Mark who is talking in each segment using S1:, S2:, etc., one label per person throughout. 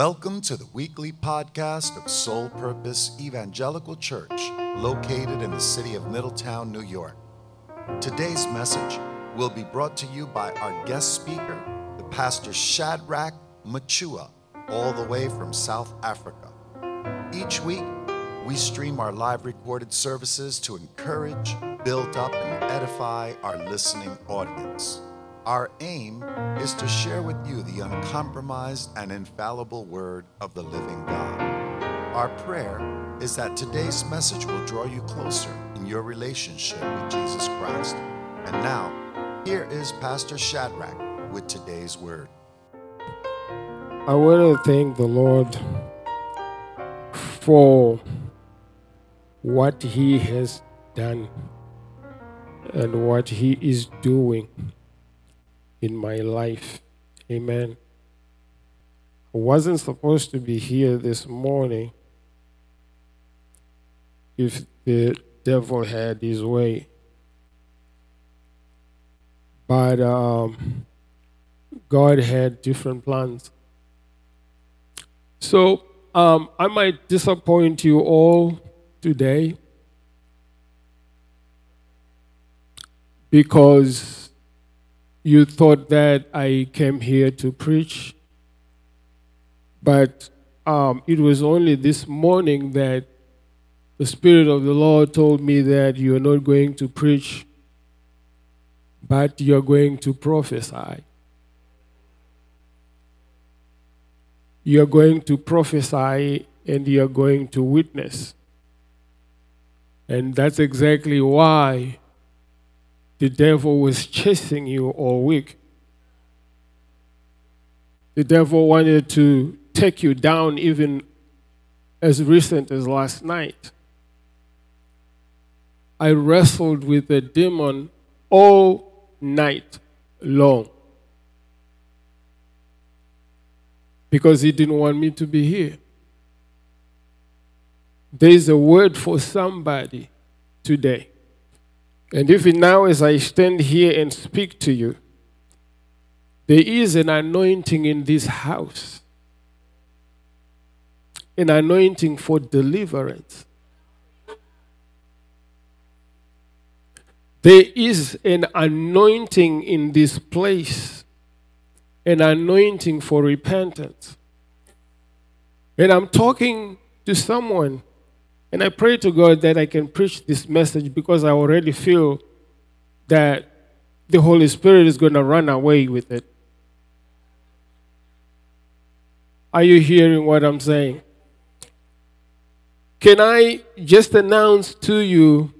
S1: Welcome to the weekly podcast of Soul Purpose Evangelical Church, located in the city of Middletown, New York. Today's message will be brought to you by our guest speaker, the pastor Shadrach Machua, all the way from South Africa. Each week, we stream our live recorded services to encourage, build up, and edify our listening audience. Our aim is to share with you the uncompromised and infallible word of the living God. Our prayer is that today's message will draw you closer in your relationship with Jesus Christ. And now, here is Pastor Shadrach with today's word.
S2: I want to thank the Lord for what He has done and what He is doing in my life. Amen. I wasn't supposed to be here this morning if the devil had his way. But um, God had different plans. So um, I might disappoint you all today because you thought that I came here to preach, but um, it was only this morning that the Spirit of the Lord told me that you are not going to preach, but you're going to prophesy. You're going to prophesy and you're going to witness. And that's exactly why the devil was chasing you all week. The devil wanted to take you down even as recent as last night. I wrestled with the demon all night long because he didn't want me to be here. There is a word for somebody today. And even now, as I stand here and speak to you, there is an anointing in this house, an anointing for deliverance. There is an anointing in this place, an anointing for repentance. And I'm talking to someone and I pray to God that I can preach this message because I already feel that the Holy Spirit is going to run away with it. Are you hearing what I'm saying? Can I just announce to you,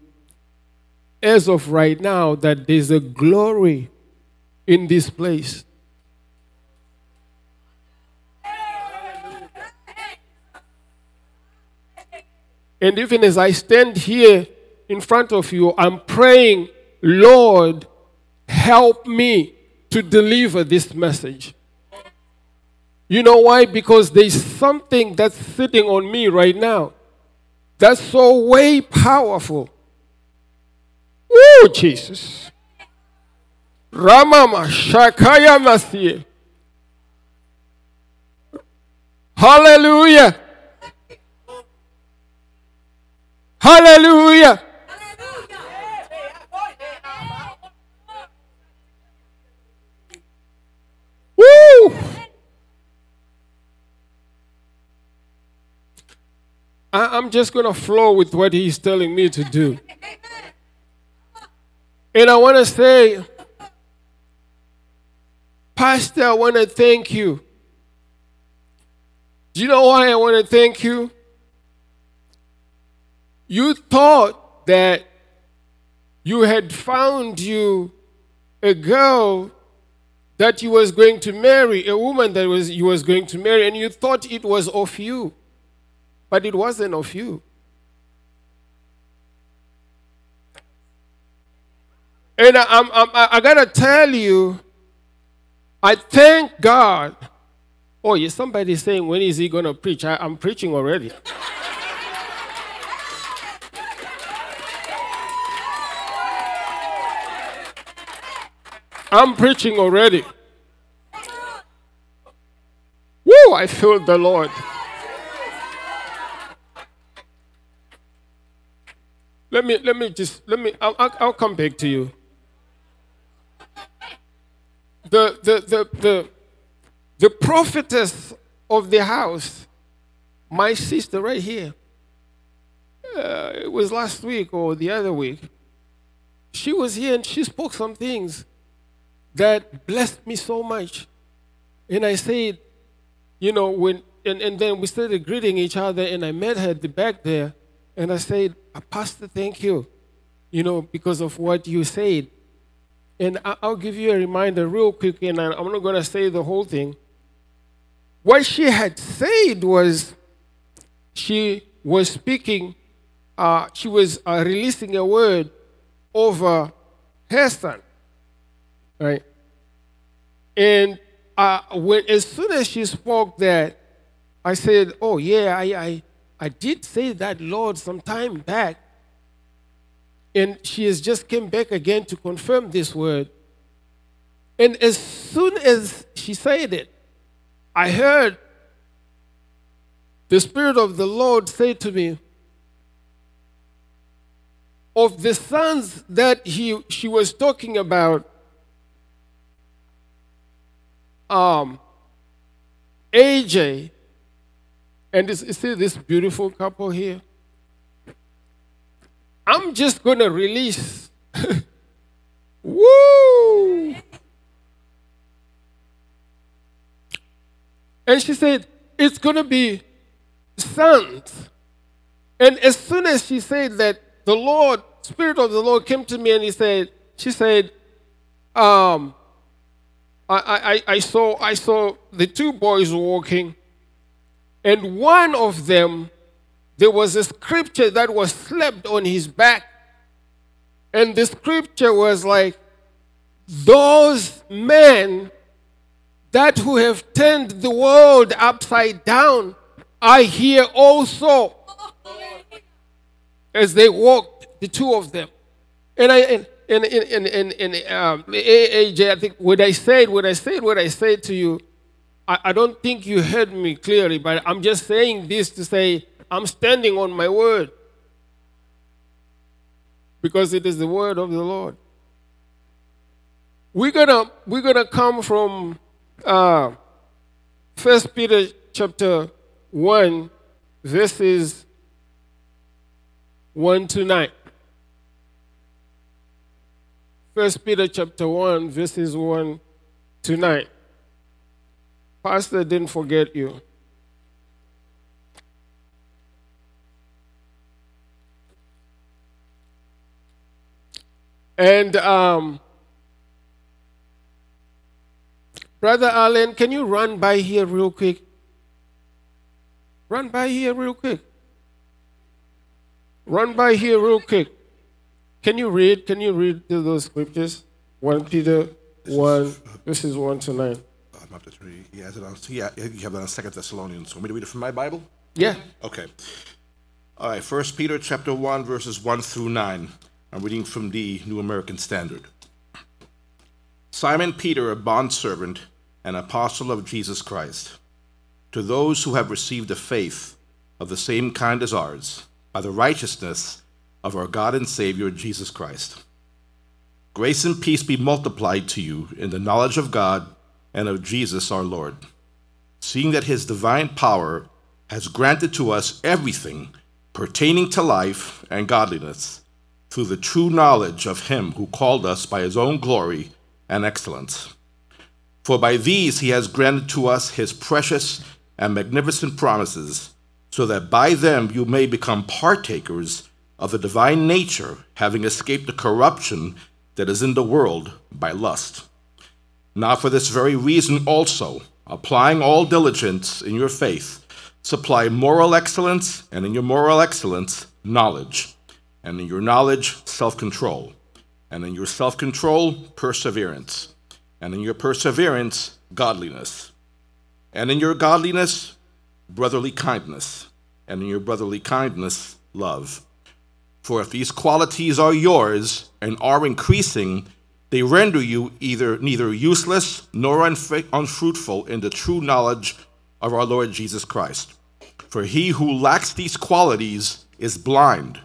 S2: as of right now, that there's a glory in this place? And even as I stand here in front of you, I'm praying, Lord, help me to deliver this message. You know why? Because there's something that's sitting on me right now that's so way powerful. Oh, Jesus. Ramama Shakaya Masih. Hallelujah. Hallelujah. Woo! I, am just going to flow with what he's telling me to do. And I want to say, Pastor, I want to thank you. Do you know why I want to thank you? You thought that you had found you a girl that you was going to marry, a woman that was you was going to marry, and you thought it was of you. But it wasn't of you. And I, I'm, I'm, I gotta tell you, I thank God. Oh, yes, somebody saying, when is he gonna preach? I, I'm preaching already. I'm preaching already. Woo, I feel the Lord. Let me let me just let me I'll, I'll, come back to you. The the the the the prophetess of the house, my sister right here. Uh, it was last week or the other week. She was here and she spoke some things that blessed me so much. And I said, you know, when and, and then we started greeting each other and I met her at the back there and I said, Pastor, thank you, you know, because of what you said. And I'll give you a reminder real quick, and I'm not going to say the whole thing. What she had said was she was speaking, uh, she was uh, releasing a word over her son, right? And when as soon as she spoke that, I said, "Oh yeah, I, I I did say that, Lord, some time back. And she has just came back again to confirm this word. And as soon as she said it, I heard the Spirit of the Lord say to me, of the sons that he, she was talking about, um, AJ and you see this beautiful couple here? I'm just going to release. Woo! And she said, It's going to be sons. And as soon as she said that, the Lord, Spirit of the Lord came to me and he said, She said, um, I, I, I saw I saw the two boys walking and one of them, there was a scripture that was slapped on his back. And the scripture was like, Those men that who have turned the world upside down are here also. As they walked, the two of them. And I and and and and, and um, AJ, I think what I said, what I said, what I said to you I, I don't think you heard me clearly, but I'm just saying this to say I'm standing on my word because it is the word of the Lord. We're gonna we're gonna come from uh, First Peter chapter one, verses one to nine. First Peter chapter one, verses one to nine. Pastor didn't forget you. And um, Brother Allen, can you run by here real quick? Run by here real quick. Run by here real quick. Can you read? Can you read those scriptures? 1 Peter 1, verses 1 to 9.
S3: I'm to three. He has it on. Yeah, you have that on Second Thessalonians. Want me to read it from my Bible?
S2: Yeah.
S3: Okay. All right. First Peter chapter one verses one through nine. I'm reading from the New American Standard. Simon Peter, a bondservant and apostle of Jesus Christ, to those who have received a faith of the same kind as ours, by the righteousness of our God and Savior Jesus Christ. Grace and peace be multiplied to you in the knowledge of God and of Jesus our Lord, seeing that his divine power has granted to us everything pertaining to life and godliness through the true knowledge of him who called us by his own glory and excellence. For by these he has granted to us his precious and magnificent promises, so that by them you may become partakers of the divine nature, having escaped the corruption that is in the world by lust. Now, for this very reason also, applying all diligence in your faith, supply moral excellence, and in your moral excellence, knowledge, and in your knowledge, self control, and in your self control, perseverance, and in your perseverance, godliness, and in your godliness, brotherly kindness, and in your brotherly kindness, love. For if these qualities are yours and are increasing, they render you either neither useless nor unfruitful in the true knowledge of our Lord Jesus Christ. For he who lacks these qualities is blind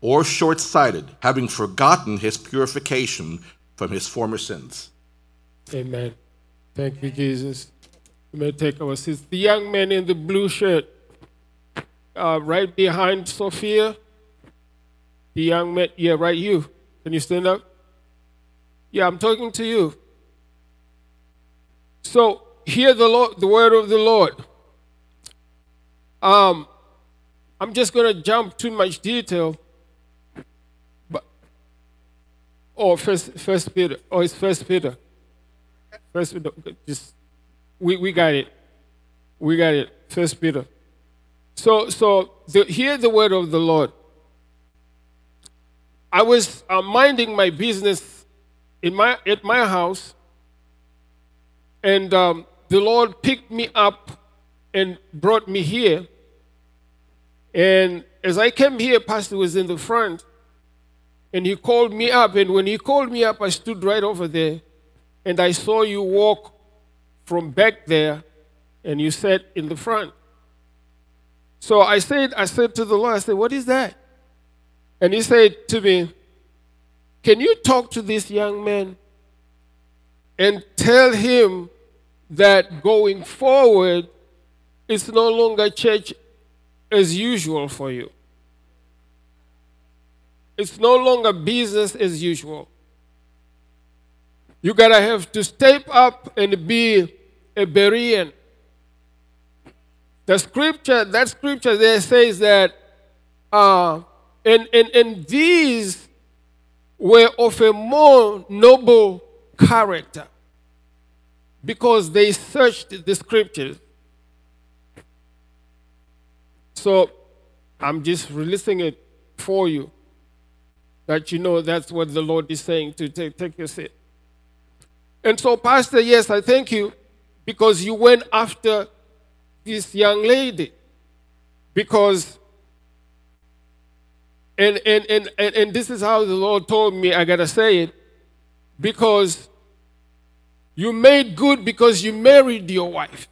S3: or short sighted, having forgotten his purification from his former sins.
S2: Amen. Thank you, Jesus. We may take our seats. The young man in the blue shirt, uh, right behind Sophia. The young man, yeah, right, you. Can you stand up? Yeah, I'm talking to you. So, hear the Lord, the word of the Lord. Um, I'm just going to jump too much detail. But, oh, first, first Peter. Oh, it's First Peter. First Peter. Just we, we got it. We got it. First Peter. So so the, hear the word of the Lord. I was uh, minding my business in my at my house, and um, the Lord picked me up and brought me here. And as I came here, Pastor was in the front, and he called me up. And when he called me up, I stood right over there, and I saw you walk from back there, and you sat in the front. So I said, I said to the Lord, I said, What is that? And he said to me, Can you talk to this young man and tell him that going forward, it's no longer church as usual for you? It's no longer business as usual. You gotta have to step up and be a Berean. The scripture, that scripture there says that, uh, and, and, and these were of a more noble character because they searched the scriptures. So I'm just releasing it for you that you know that's what the Lord is saying to take, take your seat. And so, Pastor, yes, I thank you because you went after this young lady. Because, and, and, and, and, and this is how the Lord told me, I gotta say it, because you made good because you married your wife.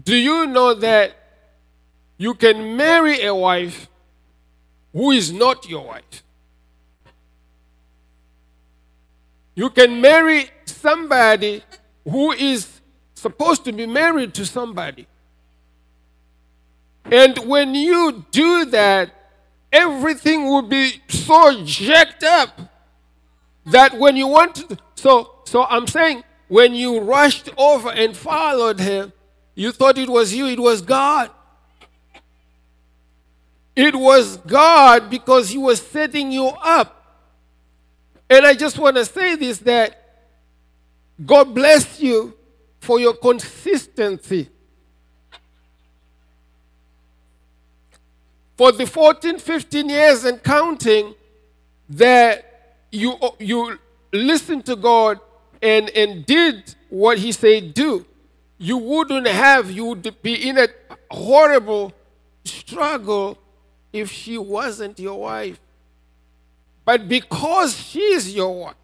S2: Do you know that you can marry a wife who is not your wife? You can marry somebody who is supposed to be married to somebody. And when you do that, everything will be so jacked up that when you want to, so so I'm saying when you rushed over and followed him, you thought it was you, it was God. It was God because he was setting you up. And I just want to say this that God bless you for your consistency. For the 14, 15 years and counting that you, uh, you listened to God and, and did what He said do, you wouldn't have, you would be in a horrible struggle if she wasn't your wife. But because she is your wife,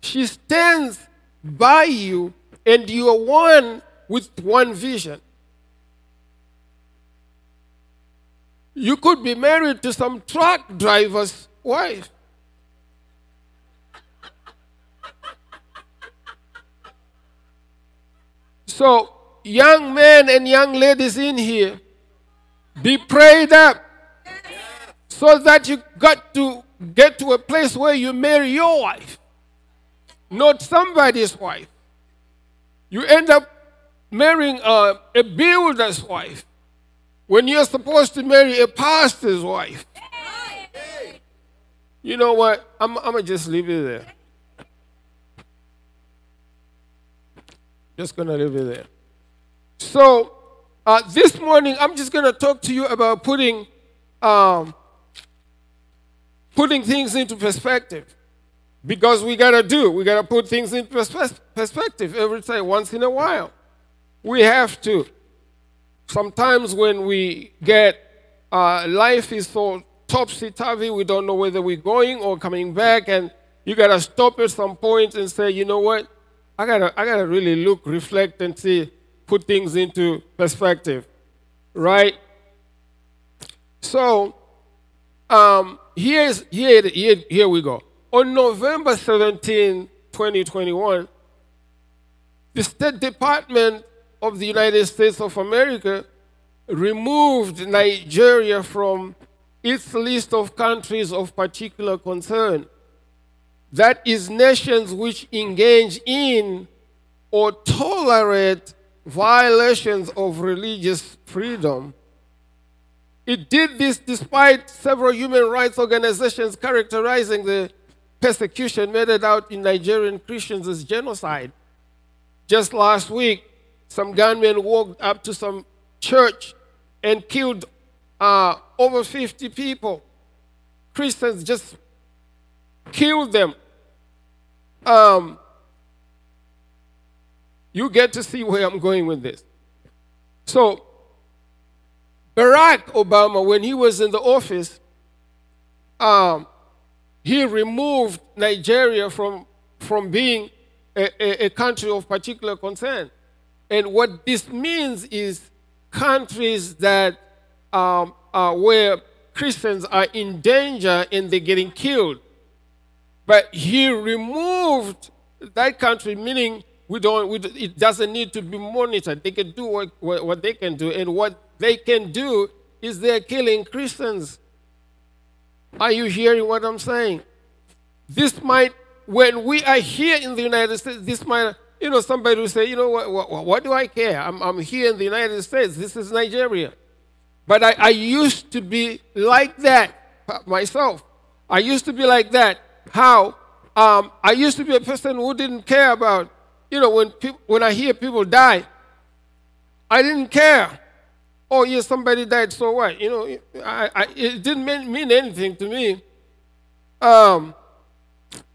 S2: she stands by you and you are one with one vision. You could be married to some truck driver's wife. So, young men and young ladies in here, be prayed up so that you got to get to a place where you marry your wife, not somebody's wife. You end up marrying a, a builder's wife when you're supposed to marry a pastor's wife. You know what? I'm, I'm going to just leave it there. Just going to leave it there. So, uh, this morning, I'm just going to talk to you about putting um, putting things into perspective. Because we gotta do, we gotta put things in perspe- perspective every time, once in a while. We have to. Sometimes when we get, uh, life is so topsy turvy, we don't know whether we're going or coming back, and you gotta stop at some point and say, you know what? I gotta, I gotta really look, reflect, and see, put things into perspective, right? So, um, here's here, here, here we go. On November 17, 2021, the State Department of the United States of America removed Nigeria from its list of countries of particular concern. That is, nations which engage in or tolerate violations of religious freedom. It did this despite several human rights organizations characterizing the persecution meted out in Nigerian Christians as genocide. Just last week, some gunmen walked up to some church and killed uh, over 50 people. Christians just killed them. Um, you get to see where I'm going with this. So, Barack Obama, when he was in the office, um, he removed Nigeria from, from being a, a, a country of particular concern. And what this means is countries that um, uh, where Christians are in danger and they're getting killed. But he removed that country, meaning we don't, we, it doesn't need to be monitored. They can do what, what, what they can do, and what they can do is they're killing Christians. Are you hearing what I'm saying? This might, when we are here in the United States, this might, you know, somebody will say, you know, what, what, what do I care? I'm, I'm here in the United States. This is Nigeria. But I, I used to be like that myself. I used to be like that. How? Um, I used to be a person who didn't care about, you know, when, pe- when I hear people die, I didn't care. Oh, yes, somebody died, so what? You know, I, I, it didn't mean, mean anything to me. Um,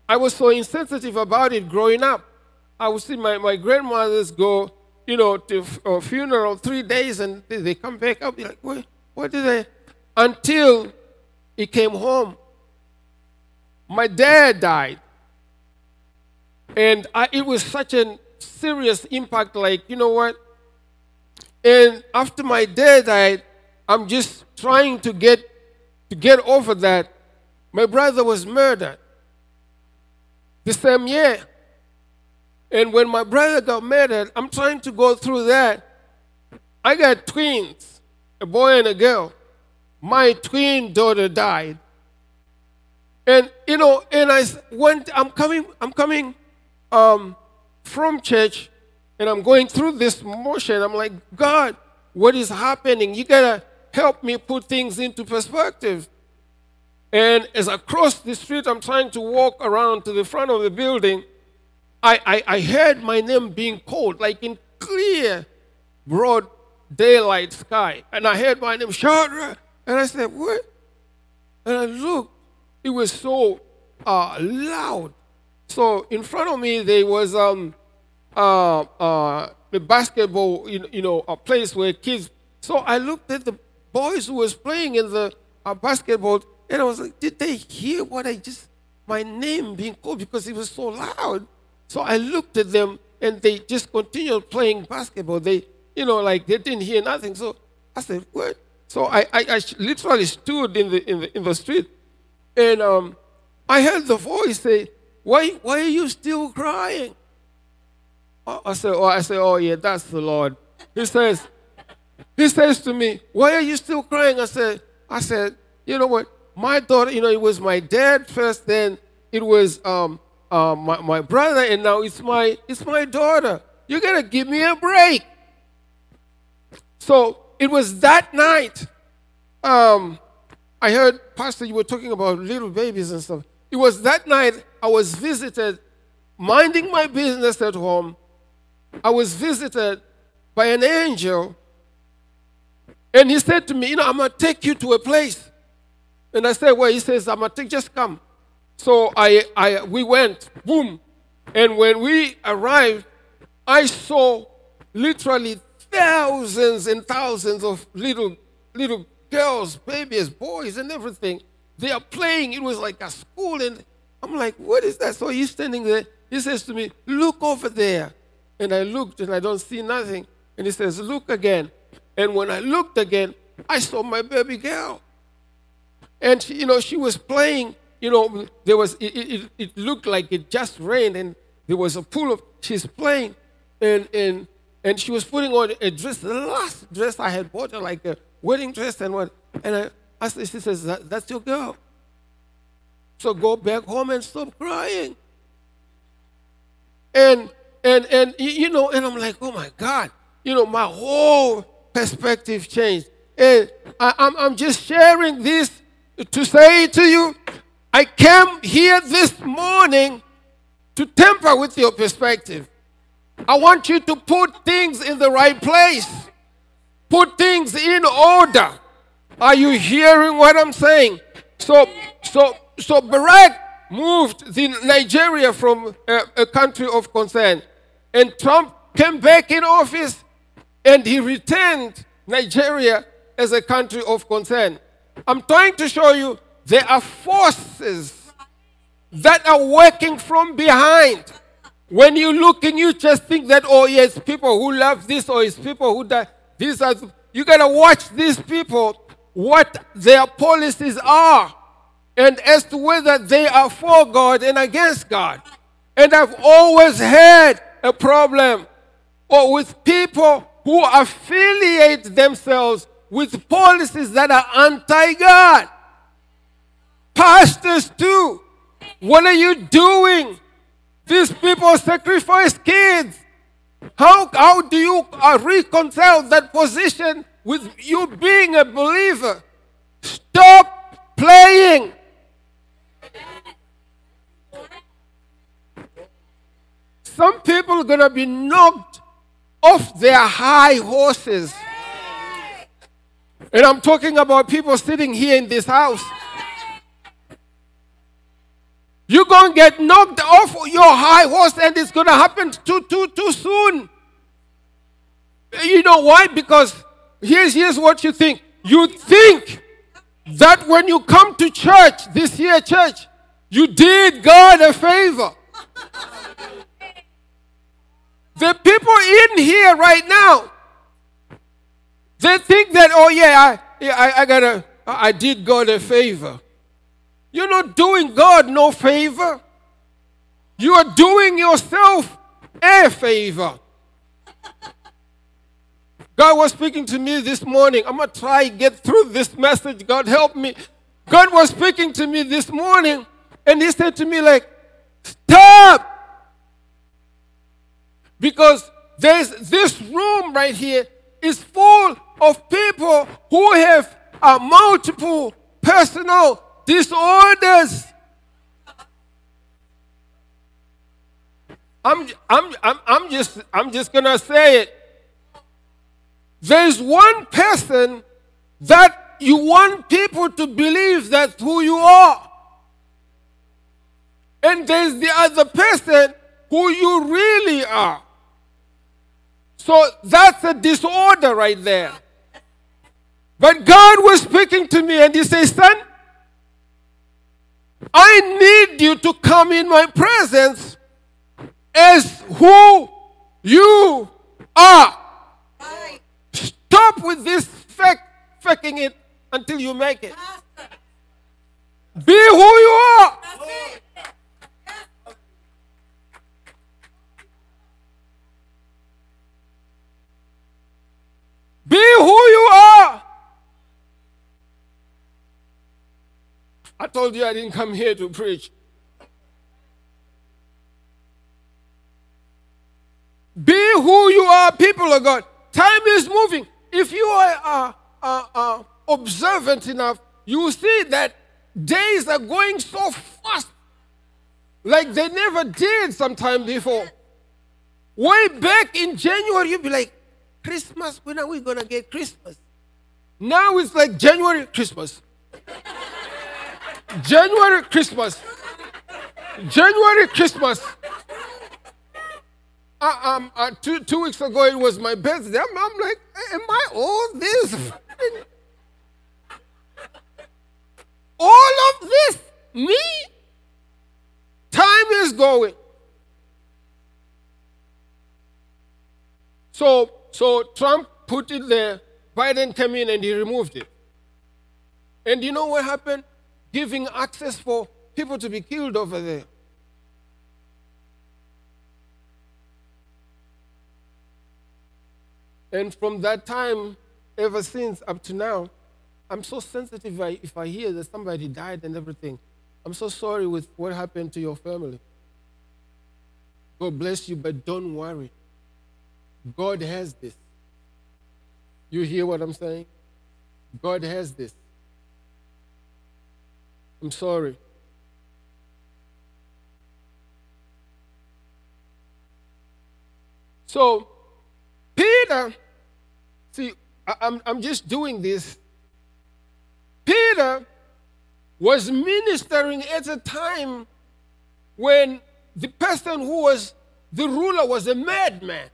S2: I was so insensitive about it growing up. I would see my, my grandmothers go you know, to a uh, funeral three days and they come back up. You're like, what, what did they? Until he came home. My dad died. And I, it was such a serious impact, like, you know what? And after my dad died, I'm just trying to get to get over that. My brother was murdered the same year. And when my brother got murdered, I'm trying to go through that. I got twins, a boy and a girl. My twin daughter died. And you know, and I went, I'm coming, I'm coming um, from church, and I'm going through this motion. I'm like, God, what is happening? You gotta help me put things into perspective. And as I cross the street, I'm trying to walk around to the front of the building I, I, I heard my name being called, like in clear, broad daylight sky. And I heard my name, Shadra. And I said, What? And I looked, it was so uh, loud. So in front of me, there was um, uh, uh, the basketball, you know, you know, a place where kids. So I looked at the boys who was playing in the uh, basketball, and I was like, Did they hear what I just, my name being called because it was so loud? So I looked at them and they just continued playing basketball. They, you know, like they didn't hear nothing. So I said, what? So I, I, I literally stood in the, in the, in the street and um, I heard the voice say, why, why are you still crying? I said, oh, I said, oh yeah, that's the Lord. He says, he says to me, why are you still crying? I said, I said, you know what? My daughter, you know, it was my dad first, then it was um, uh, my, my brother, and now it's my, it's my daughter. You gotta give me a break. So it was that night. Um, I heard, Pastor, you were talking about little babies and stuff. It was that night I was visited, minding my business at home. I was visited by an angel, and he said to me, You know, I'm gonna take you to a place. And I said, Well, he says, I'm gonna take, just come. So I, I, we went, boom. And when we arrived, I saw literally thousands and thousands of little, little girls, babies, boys, and everything. They are playing. It was like a school. And I'm like, what is that? So he's standing there. he says to me, Look over there. And I looked and I don't see nothing. And he says, Look again. And when I looked again, I saw my baby girl. And she, you know, she was playing, you know, there was it, it, it looked like it just rained and there was a pool of she's playing and and and she was putting on a dress, the last dress I had bought her, like a wedding dress and what. And I asked her, she says, that, That's your girl. So go back home and stop crying. And and and you know, and I'm like, oh my God, you know, my whole perspective changed. And I, I'm, I'm just sharing this to say to you, I came here this morning to temper with your perspective. I want you to put things in the right place. Put things in order. Are you hearing what I'm saying? So, so, so Barack moved the Nigeria from a, a country of concern, and Trump came back in office, and he returned Nigeria as a country of concern. I'm trying to show you there are forces that are working from behind. When you look and you just think that, oh, yes, people who love this or it's people who die. These are, you got to watch these people, what their policies are, and as to whether they are for God and against God. And I've always had a problem or with people who affiliate themselves with policies that are anti God. Pastors, too. What are you doing? These people sacrifice kids. How, how do you uh, reconcile that position with you being a believer? Stop playing. Some people are going to be knocked off their high horses. And I'm talking about people sitting here in this house. You're going to get knocked off your high horse and it's going to happen too, too, too soon. You know why? Because here's, here's what you think. You think that when you come to church, this year church, you did God a favor. The people in here right now, they think that, oh yeah, I, I, I gotta, I did God a favor. You're not doing God no favor. You are doing yourself a favor. God was speaking to me this morning. I'm going to try get through this message. God help me. God was speaking to me this morning and he said to me like, "Stop." Because there's this room right here is full of people who have a multiple personal disorders. I'm, I'm, I'm, I'm just, I'm just gonna say it. There's one person that you want people to believe that's who you are. And there's the other person who you really are. So that's a disorder right there. But God was speaking to me and He says, Son, I need you to come in my presence as who you are. Stop with this fake, faking it until you make it. Be who you are. Be who you are. I told you I didn't come here to preach. Be who you are, people of God. Time is moving. If you are observant enough, you will see that days are going so fast, like they never did sometime before. Way back in January, you'd be like, Christmas, when are we going to get Christmas? Now it's like January, Christmas. January Christmas. January Christmas. I, um, uh, two, two weeks ago, it was my birthday. I'm, I'm like, am I all this? all of this? Me? Time is going. So, so Trump put it there. Biden came in and he removed it. And you know what happened? Giving access for people to be killed over there. And from that time, ever since up to now, I'm so sensitive if I, hear that somebody died and everything. I'm so sorry with what happened to your family. God bless you, but don't worry. God has this. You hear what I'm saying? God has this. I'm sorry. So, Peter, see, I'm, I'm just doing this. Peter was ministering at a time when the person who was the ruler was a madman.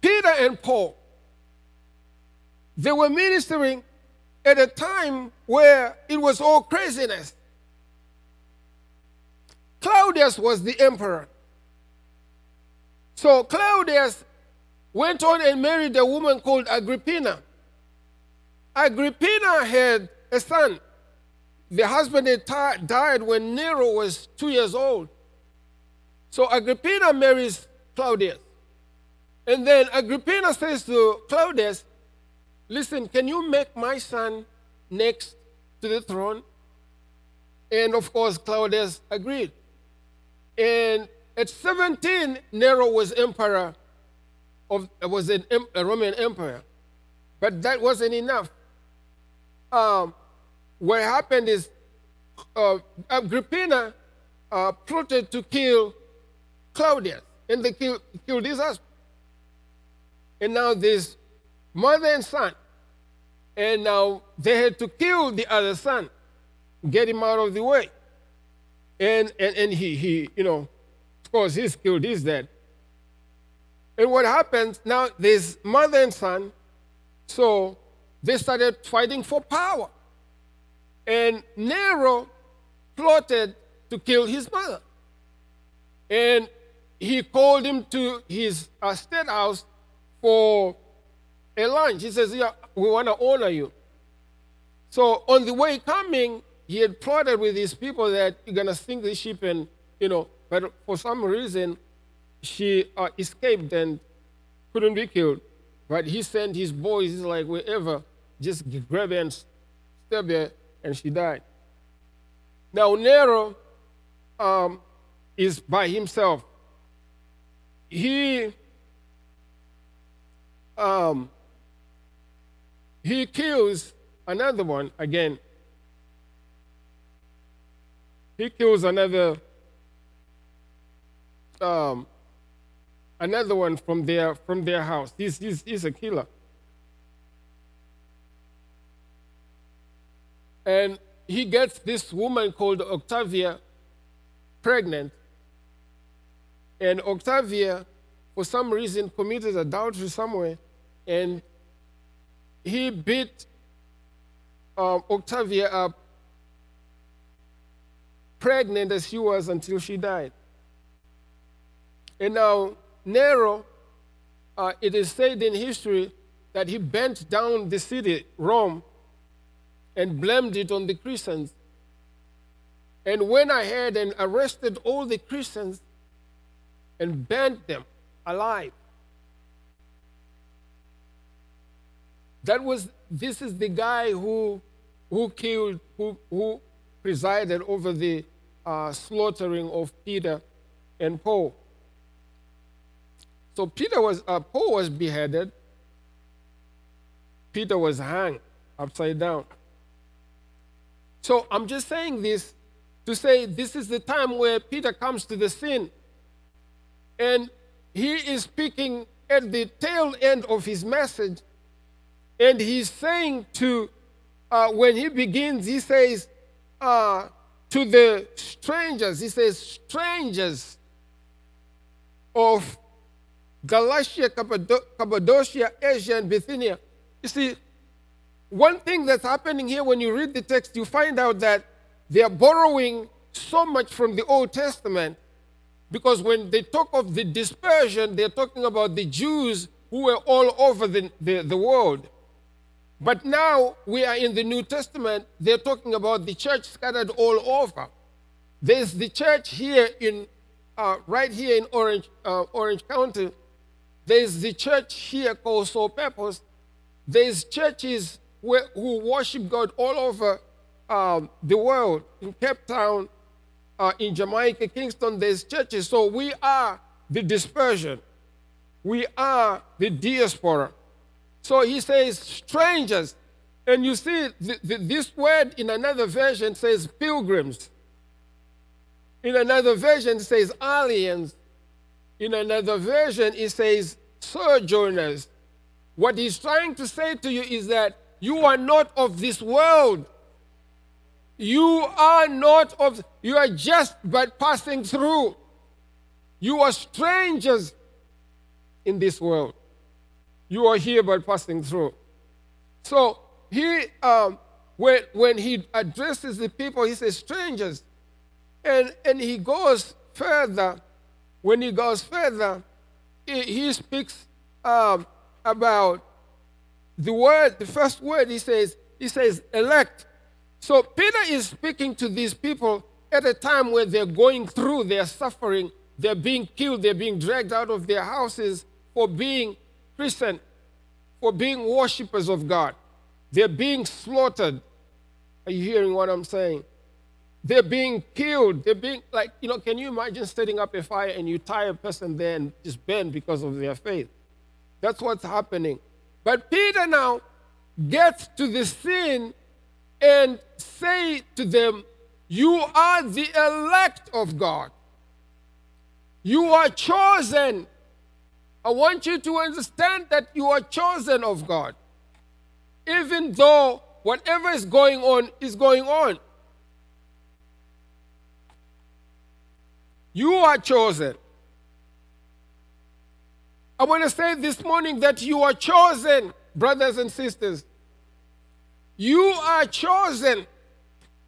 S2: Peter and Paul, they were ministering at a time where it was all craziness. Claudius was the emperor. So Claudius went on and married a woman called Agrippina. Agrippina had a son. The husband had died when Nero was two years old. So Agrippina marries Claudius. And then Agrippina says to Claudius, Listen, can you make my son next to the throne? And of course, Claudius agreed. And at 17, Nero was emperor of was an, a Roman emperor, but that wasn't enough. Um, what happened is uh, Agrippina uh, plotted to kill Claudius, and they killed, killed his husband. And now there's mother and son, and now they had to kill the other son, get him out of the way. And, and, and he, he, you know, of course, he's killed, he's dead. And what happens now, there's mother and son, so they started fighting for power. And Nero plotted to kill his mother. And he called him to his uh, state house for a lunch. He says, Yeah, we want to honor you. So on the way coming, he had plotted with his people that you're going to sink the ship and, you know, but for some reason, she uh, escaped and couldn't be killed. But he sent his boys, he's like, wherever, just grab and stab her, and she died. Now, Nero um, is by himself. He um, he kills another one again. He kills another um, another one from their from their house. He's, he's, he's a killer. And he gets this woman called Octavia pregnant. And Octavia, for some reason, committed adultery somewhere. And he beat um, Octavia up, pregnant as she was until she died. And now, Nero, uh, it is said in history that he bent down the city, Rome, and blamed it on the Christians. And went ahead and arrested all the Christians and burnt them alive. That was, this is the guy who, who killed, who, who presided over the uh, slaughtering of Peter and Paul. So Peter was, uh, Paul was beheaded. Peter was hung upside down. So I'm just saying this to say this is the time where Peter comes to the scene. And he is speaking at the tail end of his message. And he's saying to, uh, when he begins, he says, uh, to the strangers, he says, strangers of Galatia, Cappadocia, Asia, and Bithynia. You see, one thing that's happening here when you read the text, you find out that they are borrowing so much from the Old Testament Because when they talk of the dispersion, they're talking about the Jews who were all over the, the, the world. But now we are in the New Testament, they're talking about the church scattered all over. There's the church here in, uh, right here in Orange, uh, Orange County. There's the church here called Soul Purpose. There's churches where, who worship God all over um, the world. In Cape Town, uh, in Jamaica, Kingston, there's churches. So we are the dispersion. We are the diaspora. So he says strangers. And you see, the, the, this word in another version says pilgrims. In another version, it says aliens. In another version, it says sojourners. What he's trying to say to you is that you are not of this world. You are not of, you are just but passing through. You are strangers in this world. You are here but passing through. So he, um, when, when he addresses the people, he says strangers. And, and he goes further. When he goes further, he, he speaks um, about the word, the first word he says, he says elect. So Peter is speaking to these people at a time where they're going through, they're suffering, they're being killed, they're being dragged out of their houses for being For being worshippers of God. They're being slaughtered. Are you hearing what I'm saying? They're being killed. They're being, like, you know, can you imagine setting up a fire and you tie a person there and just burn because of their faith? That's what's happening. But Peter now gets to the scene and say to them, You are the elect of God. You are chosen. I want you to understand that you are chosen of God. Even though whatever is going on is going on. You are chosen. I want to say this morning that you are chosen, brothers and sisters. You are chosen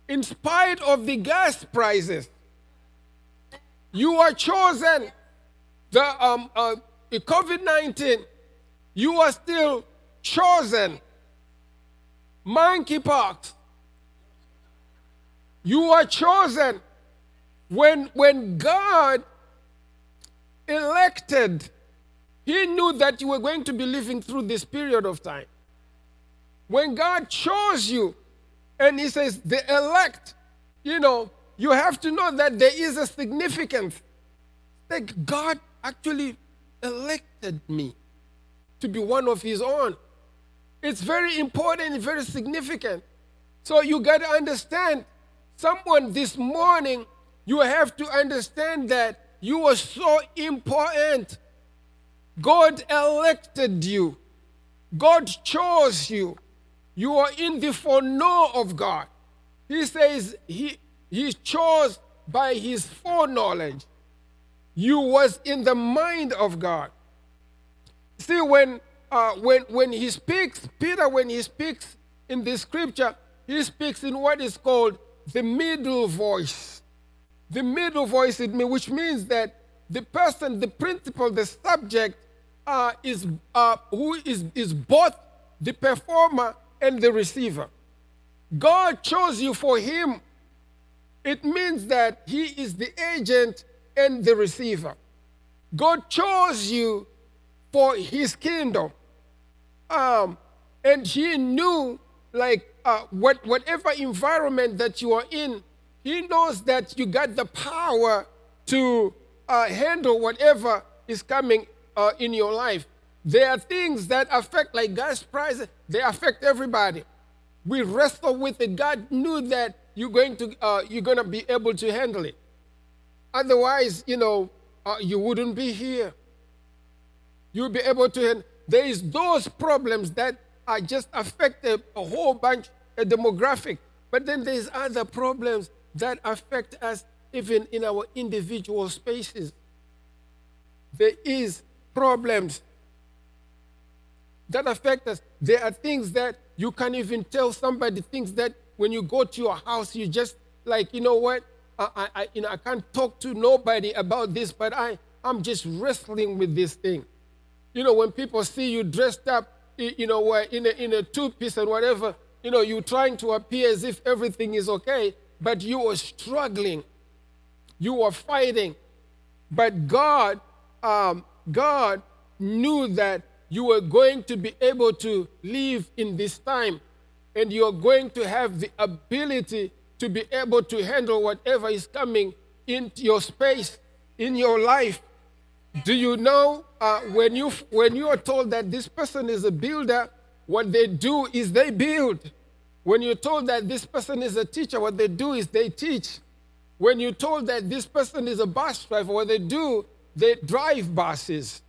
S2: in spite of the gas prices. You are chosen. The um, uh, COVID 19, you are still chosen. Monkeypox, you are chosen. When, when God elected, He knew that you were going to be living through this period of time. When God chose you, and He says, the elect, you know, you have to know that there is a significance. Like God actually elected me to be one of His own. It's very important, very significant. So you got to understand, someone this morning you have to understand that you are so important. God elected you, God chose you. You are in the foreknow of God. He says he, he chose by his foreknowledge. You was in the mind of God. See, when, uh, when, when he speaks, Peter, when he speaks in the scripture, he speaks in what is called the middle voice the middle voice which means that the person, the principal, the subject uh, is uh, who is, is both the performer and the receiver. God chose you for Him. It means that He is the agent and the receiver. God chose you for His kingdom. Um, and He knew, like, uh, what, whatever environment that you are in, he knows that you got the power to uh, handle whatever is coming uh, in your life. There are things that affect, like gas prices, they affect everybody. We wrestle with it. God knew that you're going to, uh, you're going to be able to handle it. Otherwise, you know, uh, you wouldn't be here. You'll be able to. There is those problems that are just affect a, a whole bunch, a demographic. But then there's other problems that affect us even in our individual spaces. There is problems that affect us. There are things that you can't even tell somebody, things that when you go to your house, you just like, you know what? I, I, you know, I can't talk to nobody about this, but I, I'm just wrestling with this thing. You know, when people see you dressed up, you know, in a, in a two piece and whatever, you know, you're trying to appear as if everything is okay, but you are struggling. You are fighting. But God, um, God knew that you were going to be able to live in this time and you're going to have the ability to be able to handle whatever is coming into your space, in your life. Do you know uh, when, you, when you are told that this person is a builder, what they do is they build. When you're told that this person is a teacher, what they do is they teach. When you're told that this person is a bus driver, what they do, they drive buses.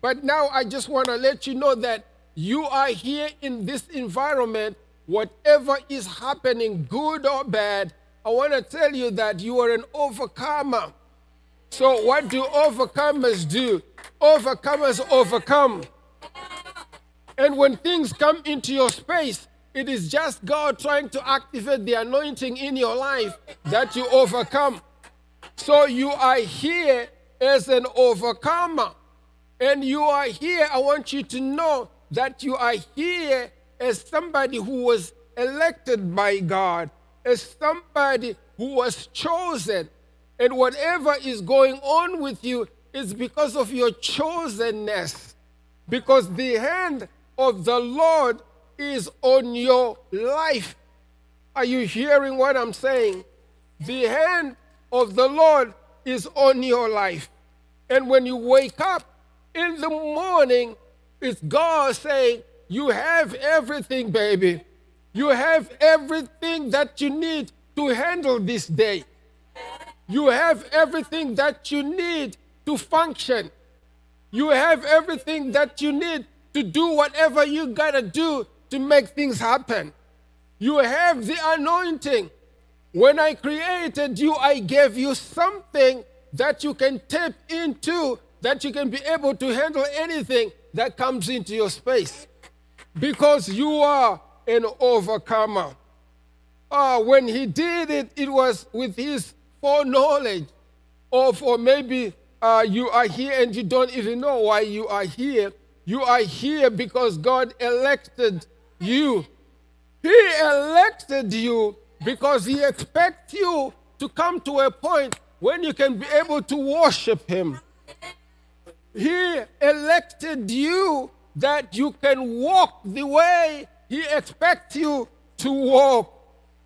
S2: But now I just want to let you know that you are here in this environment, whatever is happening, good or bad, I want to tell you that you are an overcomer. So, what do overcomers do? Overcomers overcome. And when things come into your space, it is just God trying to activate the anointing in your life that you overcome. So you are here as an overcomer. And you are here, I want you to know that you are here as somebody who was elected by God, as somebody who was chosen. And whatever is going on with you is because of your chosenness. Because the hand of the Lord is on your life. Are you hearing what I'm saying? The hand of the Lord is on your life. And when you wake up in the morning, it's God saying, You have everything, baby. You have everything that you need to handle this day. You have everything that you need to function. You have everything that you need to do whatever you gotta do to make things happen. You have the anointing. When I created you, I gave you something that you can tap into, that you can be able to handle anything that comes into your space. Because you are an overcomer. Uh, when he did it, it was with his foreknowledge. Or for maybe uh, you are here and you don't even know why you are here. You are here because God elected you. He elected you because He expects you to come to a point when you can be able to worship Him. He elected you that you can walk the way He expects you to walk.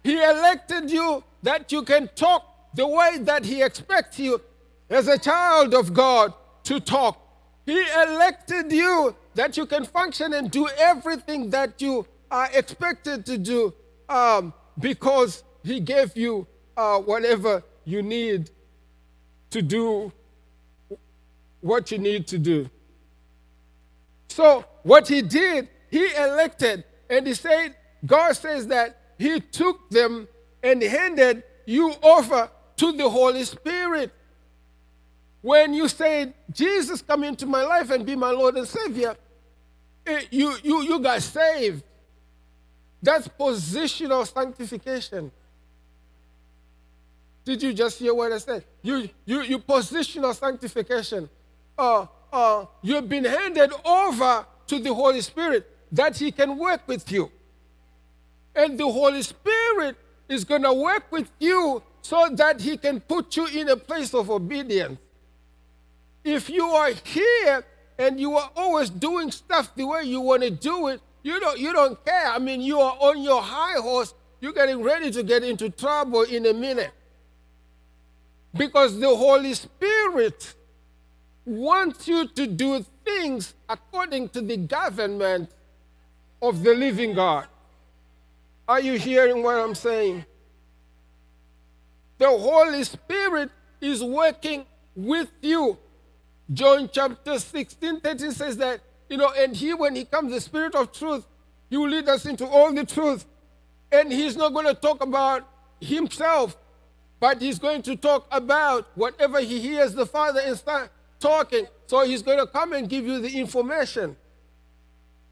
S2: He elected you that you can talk the way that He expects you as a child of God to talk. He elected you that you can function and do everything that you are expected to do um, because He gave you uh, whatever you need to do what you need to do. So, what He did, He elected, and He said, God says that He took them and handed you over to the Holy Spirit. When you said, Jesus, come into my life and be my Lord and Savior, eh, you, you, you got saved. That's positional sanctification. Did you just hear what I said? You, you, you positional sanctification. Uh, uh, you've been handed over to the Holy Spirit that He can work with you. And the Holy Spirit is going to work with you so that He can put you in a place of obedience. If you are here and you are always doing stuff the way you want to do it, you don't, you don't care. I mean, you are on your high horse. You're getting ready to get into trouble in a minute. Because the Holy Spirit wants you to do things according to the government of the living God. Are you hearing what I'm saying? The Holy Spirit is working with you. John chapter 16, 13 says that you know, and he, when he comes, the Spirit of truth, he will lead us into all the truth. And he's not going to talk about himself, but he's going to talk about whatever he hears the Father start talking. So he's going to come and give you the information.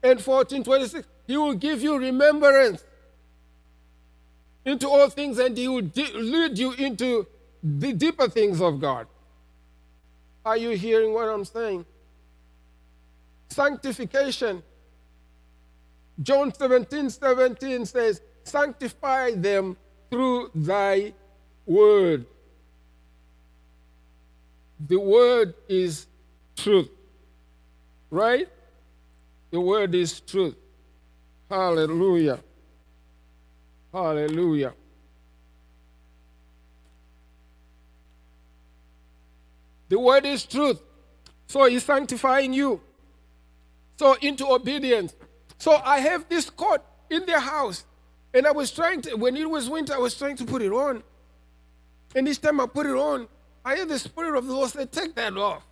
S2: And 1426, he will give you remembrance into all things and he will lead you into the deeper things of God. Are you hearing what I'm saying? Sanctification. John 17 17 says, Sanctify them through thy word. The word is truth, right? The word is truth. Hallelujah. Hallelujah. The word is truth. So he's sanctifying you. So into obedience. So I have this coat in the house. And I was trying to, when it was winter, I was trying to put it on. And this time I put it on, I hear the Spirit of the Lord say, Take that off.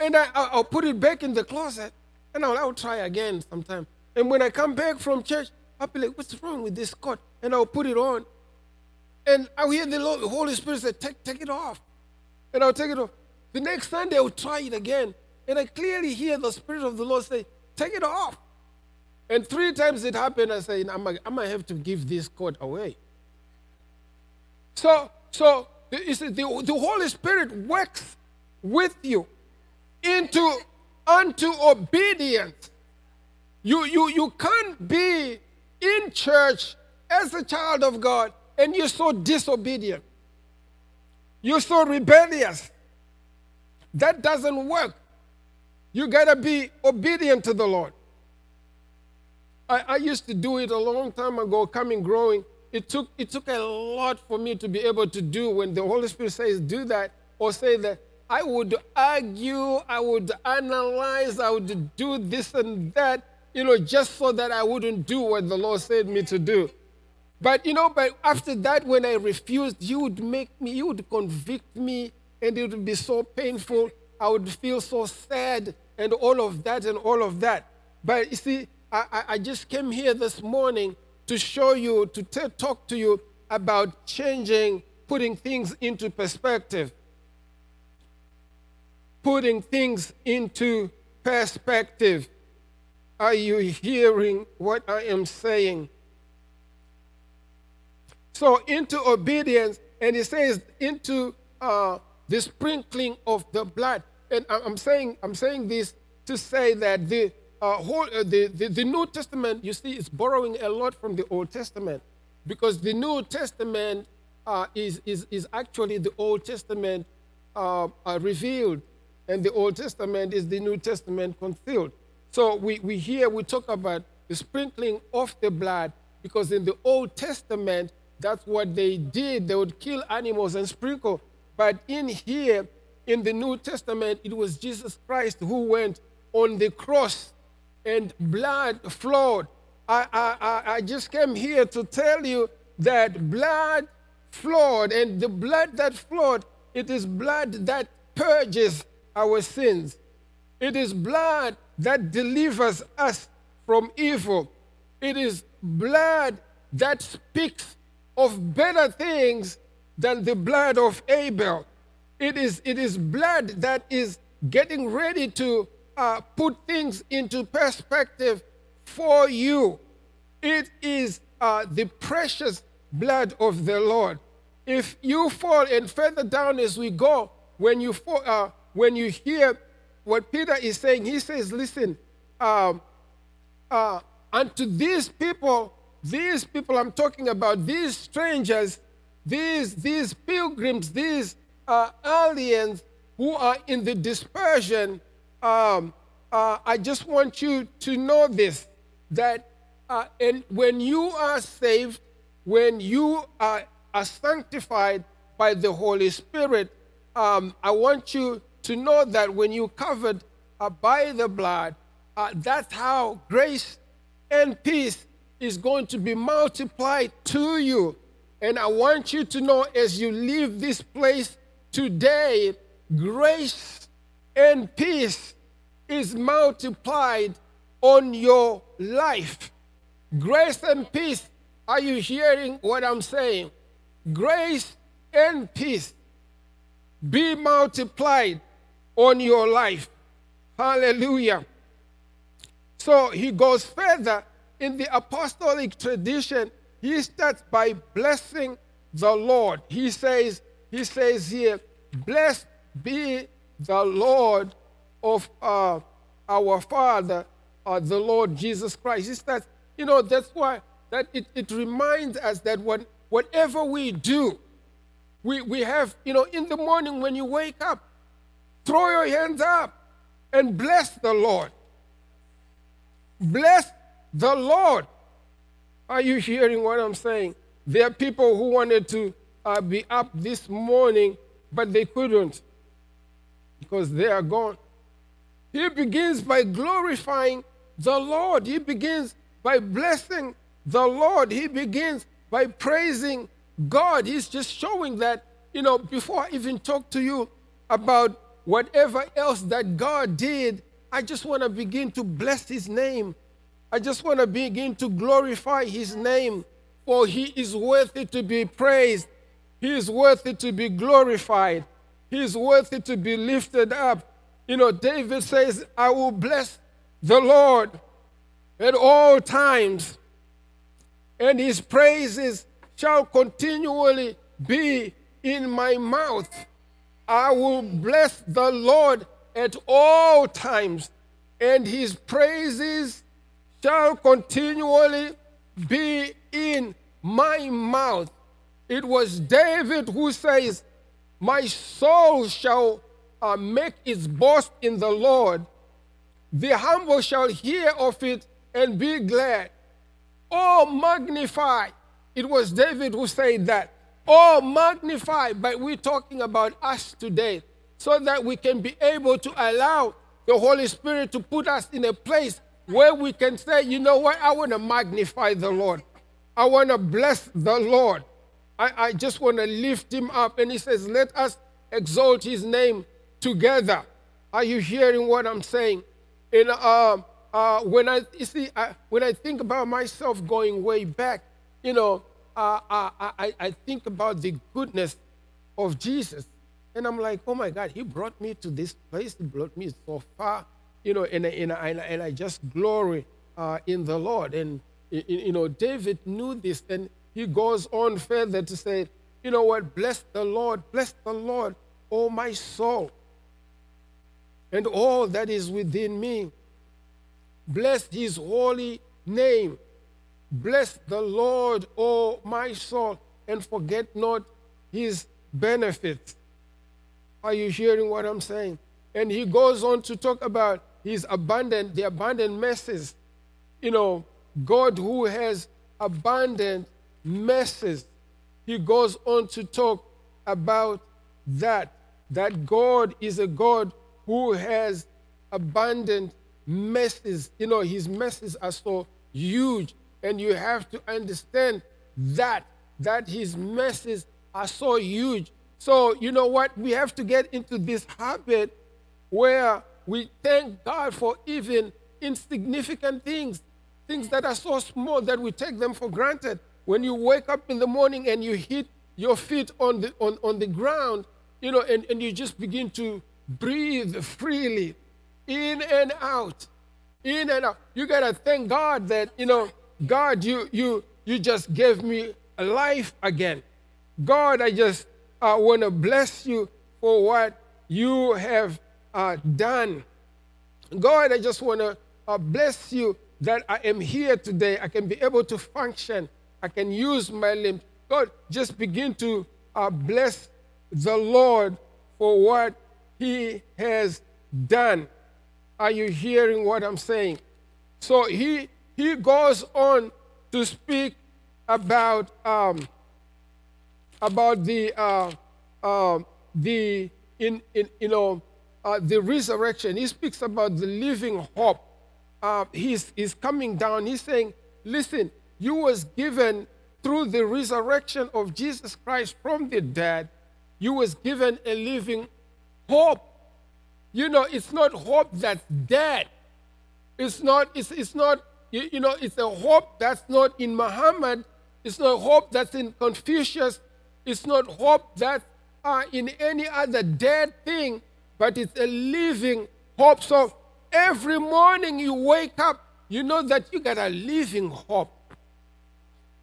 S2: And I, I'll put it back in the closet and I'll, I'll try again sometime. And when I come back from church, I'll be like, What's wrong with this coat? And I'll put it on. And I'll hear the, Lord, the Holy Spirit say, take, take it off. And I'll take it off. The next Sunday, I'll try it again. And I clearly hear the Spirit of the Lord say, Take it off. And three times it happened, I say, I might, I might have to give this coat away. So, so the, the, Holy Spirit works with you into unto obedience. You, you, you can't be in church as a child of God and you're so disobedient. You're so rebellious. That doesn't work. You gotta be obedient to the Lord. I, I used to do it a long time ago, coming growing. It took, it took a lot for me to be able to do when the Holy Spirit says, do that, or say that. I would argue, I would analyze, I would do this and that, you know, just so that I wouldn't do what the Lord said me to do. But you know, but after that, when I refused, you would make me, you would convict me, and it would be so painful. I would feel so sad, and all of that, and all of that. But you see, I, I just came here this morning to show you, to t- talk to you about changing, putting things into perspective. Putting things into perspective. Are you hearing what I am saying? So, into obedience, and he says, into uh, the sprinkling of the blood. And I'm saying, I'm saying this to say that the uh, whole, uh, the, the, the New Testament, you see, is borrowing a lot from the Old Testament because the New Testament uh, is, is, is actually the Old Testament uh, uh, revealed, and the Old Testament is the New Testament concealed. So we, we here we talk about the sprinkling of the blood because in the Old Testament, that's what they did. They would kill animals and sprinkle. But in here, in the New Testament, it was Jesus Christ who went on the cross and blood flowed. I, I, I just came here to tell you that blood flowed, and the blood that flowed, it is blood that purges our sins. It is blood that delivers us from evil. It is blood that speaks of better things than the blood of Abel. It is, it is blood that is getting ready to uh, put things into perspective for you. It is uh, the precious blood of the Lord. If you fall, and further down as we go, when you fall, uh, when you hear what Peter is saying, he says, "Listen, um, uh, unto these people, these people I'm talking about, these strangers, these these pilgrims, these uh, aliens who are in the dispersion, um, uh, I just want you to know this that uh, and when you are saved, when you are, are sanctified by the Holy Spirit, um, I want you to know that when you're covered uh, by the blood, uh, that's how grace and peace is going to be multiplied to you. And I want you to know as you leave this place today, grace and peace is multiplied on your life. Grace and peace. Are you hearing what I'm saying? Grace and peace be multiplied on your life. Hallelujah. So he goes further in the apostolic tradition. he starts by blessing the Lord. He says, he says here, blessed be the Lord of uh, our Father, uh, the Lord Jesus Christ. He starts, you know, that's why that it, it reminds us that when, whatever we do, we, we have, you know, in the morning when you wake up, throw your hands up and bless the Lord. Bless the Lord. Are you hearing what I'm saying? There are people who wanted to uh, be up this morning, but they couldn't because they are gone. He begins by glorifying the Lord. He begins by blessing the Lord. He begins by praising God. He's just showing that, you know, before I even talk to you about whatever else that God did, I just want to begin to bless His name. I just want to begin to glorify His name, for He is worthy to be praised. He is worthy to be glorified. He is worthy to be lifted up. You know, David says, I will bless the Lord at all times, and his praises shall continually be in my mouth. I will bless the Lord at all times, and his praises shall continually be in my mouth. It was David who says, My soul shall uh, make its boast in the Lord. The humble shall hear of it and be glad. Oh, magnify. It was David who said that. Oh, magnify. But we're talking about us today so that we can be able to allow the Holy Spirit to put us in a place where we can say, you know what, I want to magnify the Lord. I want to bless the Lord. I, I just want to lift him up. And he says, let us exalt his name together. Are you hearing what I'm saying? And uh, uh, when I see, I, when I think about myself going way back, you know, uh, uh I, I think about the goodness of Jesus, and I'm like, oh my God, He brought me to this place. He brought me so far, you know, and, and, and, and I just glory uh, in the Lord. And you know, David knew this, and he goes on further to say, you know what? Bless the Lord, bless the Lord, oh my soul, and all that is within me. Bless his holy name. Bless the Lord, O my soul, and forget not his benefits. Are you hearing what I'm saying? And he goes on to talk about his abundant, the abundant messes. You know, God who has abundant messes. He goes on to talk about that, that God is a God who has abundant messes. You know, his messes are so huge, and you have to understand that that his messes are so huge. So, you know what? We have to get into this habit where we thank God for even insignificant things, things that are so small that we take them for granted. When you wake up in the morning and you hit your feet on the, on, on the ground, you know, and, and you just begin to breathe freely in and out, in and out. You gotta thank God that you know, God, you you you just gave me life again. God, I just uh, want to bless you for what you have uh, done. God, I just want to uh, bless you that I am here today. I can be able to function. I can use my limbs. God, just begin to uh, bless the Lord for what He has done. Are you hearing what I'm saying? So he he goes on to speak about um, about the uh, uh, the in, in you know uh, the resurrection. He speaks about the living hope. Uh, he's he's coming down. He's saying, "Listen, you was given through the resurrection of Jesus Christ from the dead. You was given a living hope you know, it's not hope that's dead. It's not, it's, it's not, you, you know, it's a hope that's not in Muhammad. It's not hope that's in Confucius. It's not hope that's uh, in any other dead thing, but it's a living hope. So every morning you wake up, you know that you got a living hope.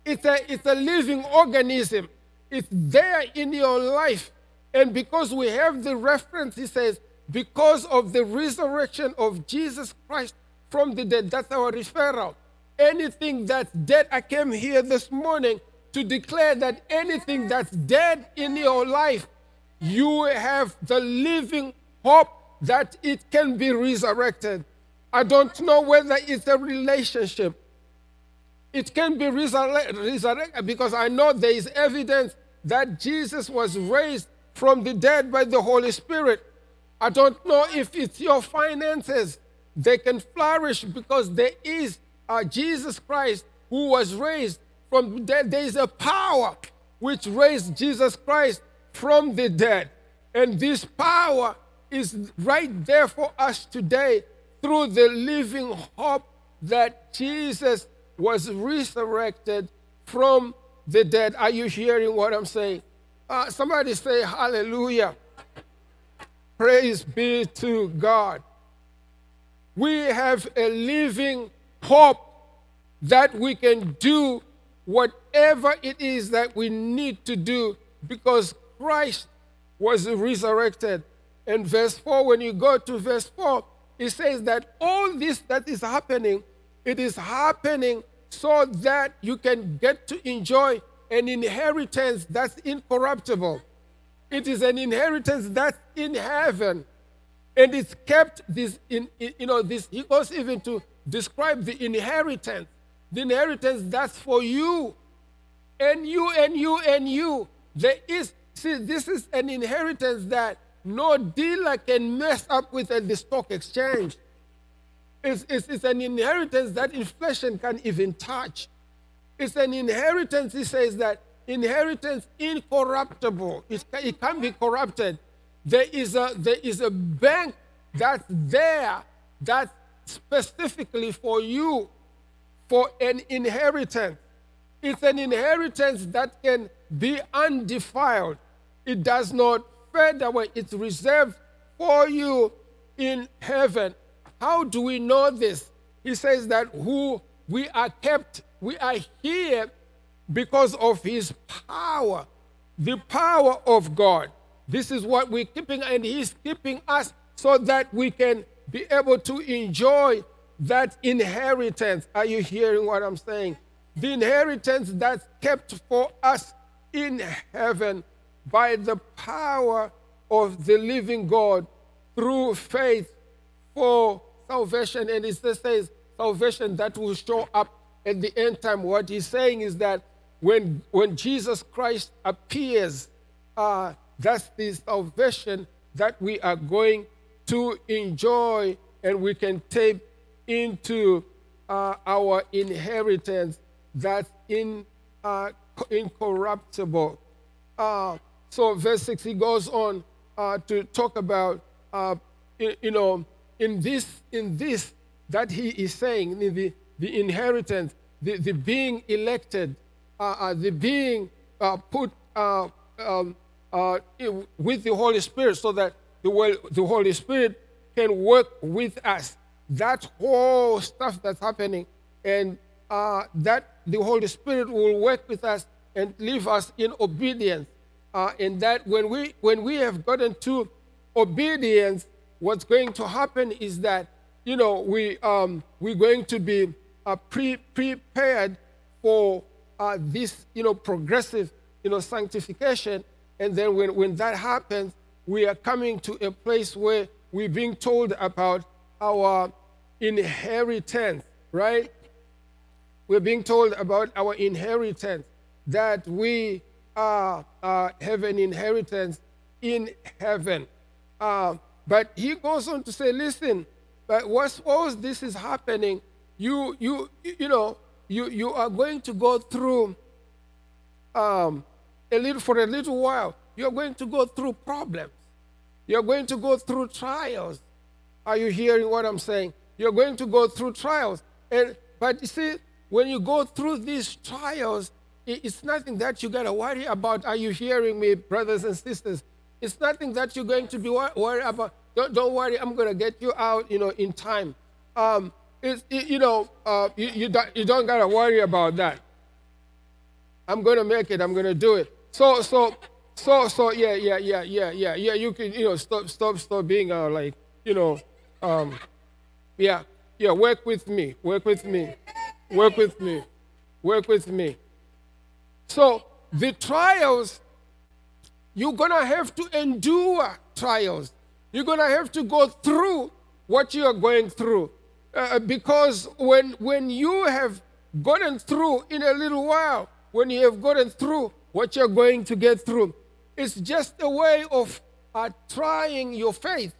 S2: It's a, it's a living organism. It's there in your life. And because we have the reference, he says, because of the resurrection of Jesus Christ from the dead, that's our referral. Anything that's dead, I came here this morning to declare that anything that's dead in your life, you have the living hope that it can be resurrected. I don't know whether it's a relationship. It can be resurrected because I know there is evidence that Jesus was raised from the dead by the Holy Spirit. I don't know if it's your finances. They can flourish because there is uh, Jesus Christ who was raised from the dead. There is a power which raised Jesus Christ from the dead. And this power is right there for us today through the living hope that Jesus was resurrected from the dead. Are you hearing what I'm saying? Uh, somebody say hallelujah. Praise be to God. We have a living hope that we can do whatever it is that we need to do because Christ was resurrected. And verse 4, when you go to verse 4, it says that all this that is happening, it is happening so that you can get to enjoy an inheritance that's incorruptible. It is an inheritance that's in heaven. And it's kept this in, you know, this he goes even to describe the inheritance. The inheritance that's for you. And you and you and you. There is see, this is an inheritance that no dealer can mess up with at the stock exchange. It's, it's, it's an inheritance that inflation can even touch. It's an inheritance, he says that inheritance incorruptible. It, it can't be corrupted. There is, a, there is a bank that's there that's specifically for you for an inheritance. It's an inheritance that can be undefiled. It does not fade away. It's reserved for you in heaven. How do we know this? He says that who we are kept, we are here because of his power, the power of God. This is what we're keeping, and he's keeping us so that we can be able to enjoy that inheritance. Are you hearing what I'm saying? The inheritance that's kept for us in heaven by the power of the living God through faith for salvation. And it says salvation that will show up at the end time. What he's saying is that when, when Jesus Christ appears, uh, that's the salvation that we are going to enjoy and we can take into uh, our inheritance that's in, uh, incorruptible. Uh, so verse 6, he goes on uh, to talk about, uh, you know, in this, in this that he is saying, the, the inheritance, the, the being elected, uh, uh, the being uh, put uh, um, uh, with the Holy Spirit so that the, the Holy Spirit can work with us. That whole stuff that's happening, and uh, that the Holy Spirit will work with us and leave us in obedience. and that when we, when we have gotten to obedience, what's going to happen is that, you know, we, um, we're going to be uh, pre- prepared for uh, this, you know, progressive, you know, sanctification. And then when, when that happens, we are coming to a place where we're being told about our inheritance, right? We're being told about our inheritance, that we uh, uh, have an inheritance in heaven. Uh, but he goes on to say, listen, but what's suppose this is happening, you, you, you know, you, you are going to go through um, a little, for a little while, you're going to go through problems. You're going to go through trials. Are you hearing what I'm saying? You're going to go through trials. And, but you see, when you go through these trials, it's nothing that you got to worry about. Are you hearing me, brothers and sisters? It's nothing that you're going to be worried about. Don't, don't worry, I'm going to get you out, you know, in time. Um, it's, it, you know, uh, you, you, don't, you don't got to worry about that. I'm gonna make it. I'm gonna do it. So so so so yeah yeah yeah yeah yeah yeah. You can you know stop stop stop being uh, like you know um yeah yeah. Work with me. Work with me. Work with me. Work with me. So the trials you're gonna have to endure trials. You're gonna have to go through what you are going through. Uh, because when when you have gotten through in a little while, when you have gotten through what you're going to get through, it's just a way of uh, trying your faith.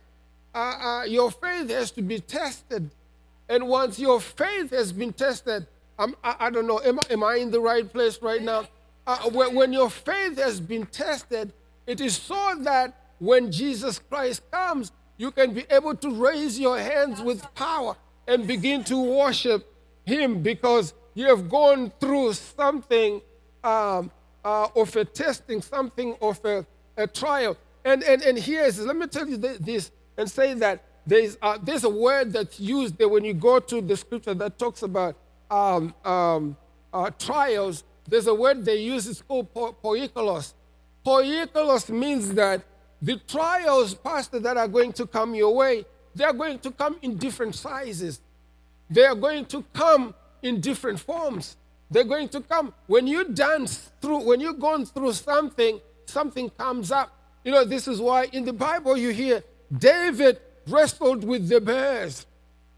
S2: Uh, uh, your faith has to be tested. And once your faith has been tested, I, I don't know, am, am, I in the right place right now? Uh, when, when your faith has been tested, it is so that when Jesus Christ comes, you can be able to raise your hands with power and begin to worship Him because you have gone through something um, uh, of a testing, something of a, a trial. And, and, and here's, let me tell you this and say that there's, uh, there's a word that's used there when you go to the scripture that talks about um, um, uh, trials. There's a word they use, it's called po- poikilos. Poikilos means that the trials, Pastor, that are going to come your way, they are going to come in different sizes. They are going to come in different forms. They're going to come. When you dance through, when you're going through something, something comes up. You know, this is why in the Bible you hear David wrestled with the bears,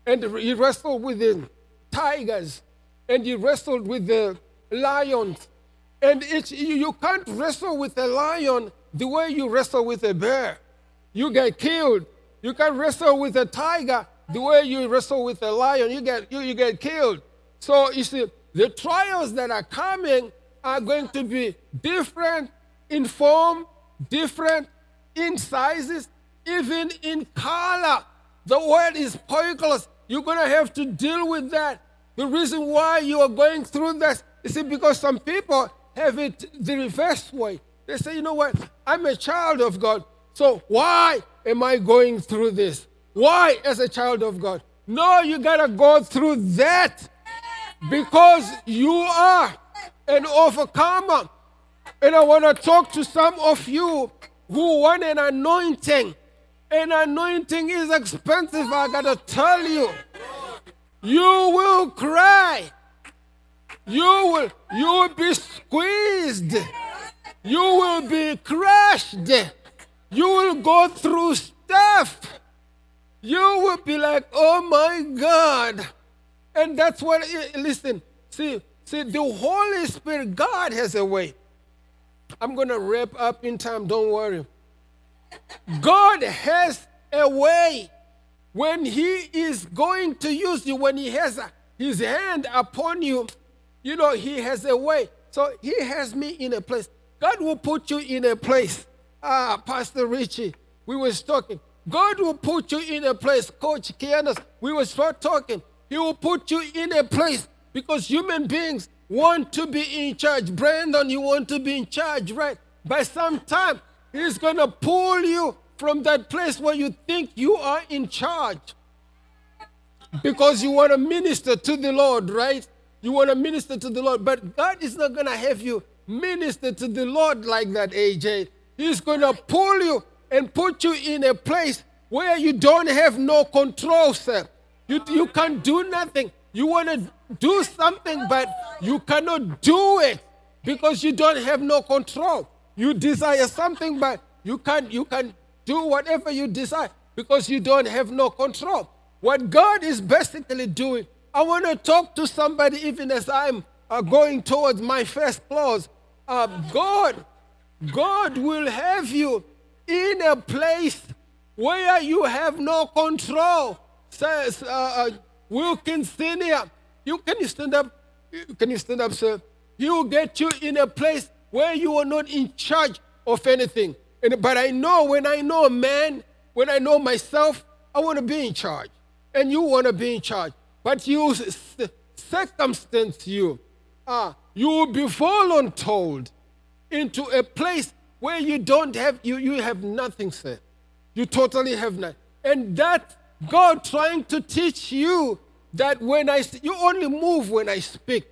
S2: and he wrestled with the tigers, and he wrestled with the lions. And you can't wrestle with a lion the way you wrestle with a bear. You get killed. You can wrestle with a tiger the way you wrestle with a lion. You get, you, you get killed. So you see, the trials that are coming are going to be different in form, different in sizes, even in color. The word is poikilos. You're going to have to deal with that. The reason why you are going through this is because some people have it the reverse way. They say, you know what? I'm a child of God. So why am I going through this? Why, as a child of God? No, you got to go through that because you are an overcomer. And I want to talk to some of you who want an anointing. An anointing is expensive, I got to tell you. You will cry. You will, you will be squeezed. You will be crushed. You will go through stuff. You will be like, oh my God. And that's what, eh, listen, see, see, the Holy Spirit, God has a way. I'm going to wrap up in time, don't worry. God has a way when He is going to use you, when He has uh, His hand upon you, you know, He has a way. So He has me in a place. God will put you in a place. Ah, Pastor Richie, we was talking. God will put you in a place. Coach Kianas, we was talking. He will put you in a place because human beings want to be in charge. Brandon, you want to be in charge, right? By some time, he's going to pull you from that place where you think you are in charge because you want to minister to the Lord, right? You want to minister to the Lord, but God is not going to have you minister to the Lord like that, AJ. He's going to pull you and put you in a place where you don't have no control, sir. You, you can't do nothing. You want to do something, but you cannot do it because you don't have no control. You desire something, but you can't, you can do whatever you desire because you don't have no control. What God is basically doing, I want to talk to somebody even as I'm uh, going towards my first clause uh, God, God will have you in a place where you have no control. Says uh, uh, Wilkins Senior. You can you stand up? Can you stand up, sir? He will get you in a place where you are not in charge of anything. And, but I know when I know a man, when I know myself, I want to be in charge. And you want to be in charge. But you circumstance you. Ah, you will be voluntold into a place where you don't have, you, you have nothing, sir. You totally have nothing. And that God trying to teach you that when I, you only move when I speak.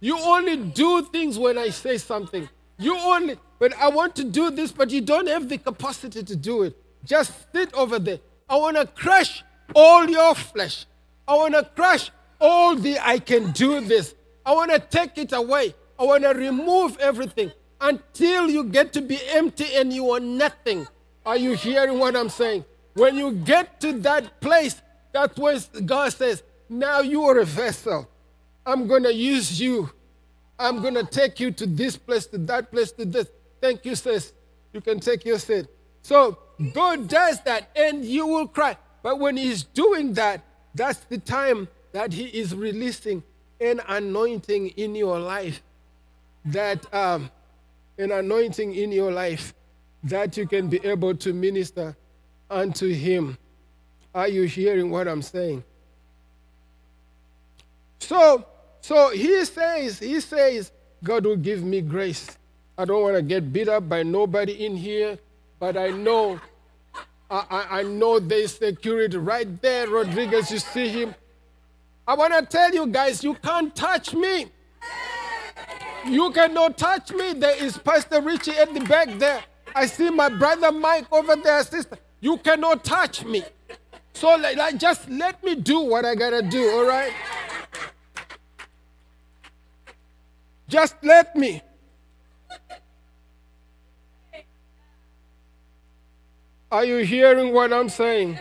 S2: You only do things when I say something. You only, but I want to do this, but you don't have the capacity to do it. Just sit over there. I want to crush all your flesh. I want to crush all the I can do this. I want to take it away. I want to remove everything until you get to be empty and you are nothing. Are you hearing what I'm saying? When you get to that place, that's where God says, Now you are a vessel. I'm going to use you. I'm going to take you to this place, to that place, to this. Thank you, sis. You can take your seat. So God does that and you will cry. But when He's doing that, that's the time that He is releasing an anointing in your life. That um, an anointing in your life that you can be able to minister unto Him. Are you hearing what I'm saying? So, so he says, he says, God will give me grace. I don't want to get beat up by nobody in here, but I know, I, I, I know there's security right there. Rodriguez, you see him. I want to tell you guys, you can't touch me. You cannot touch me. There is Pastor Richie at the back there. I see my brother Mike over there, sister. You cannot touch me. So like, just let me do what I gotta do, all right? Just let me. Are you hearing what I'm saying?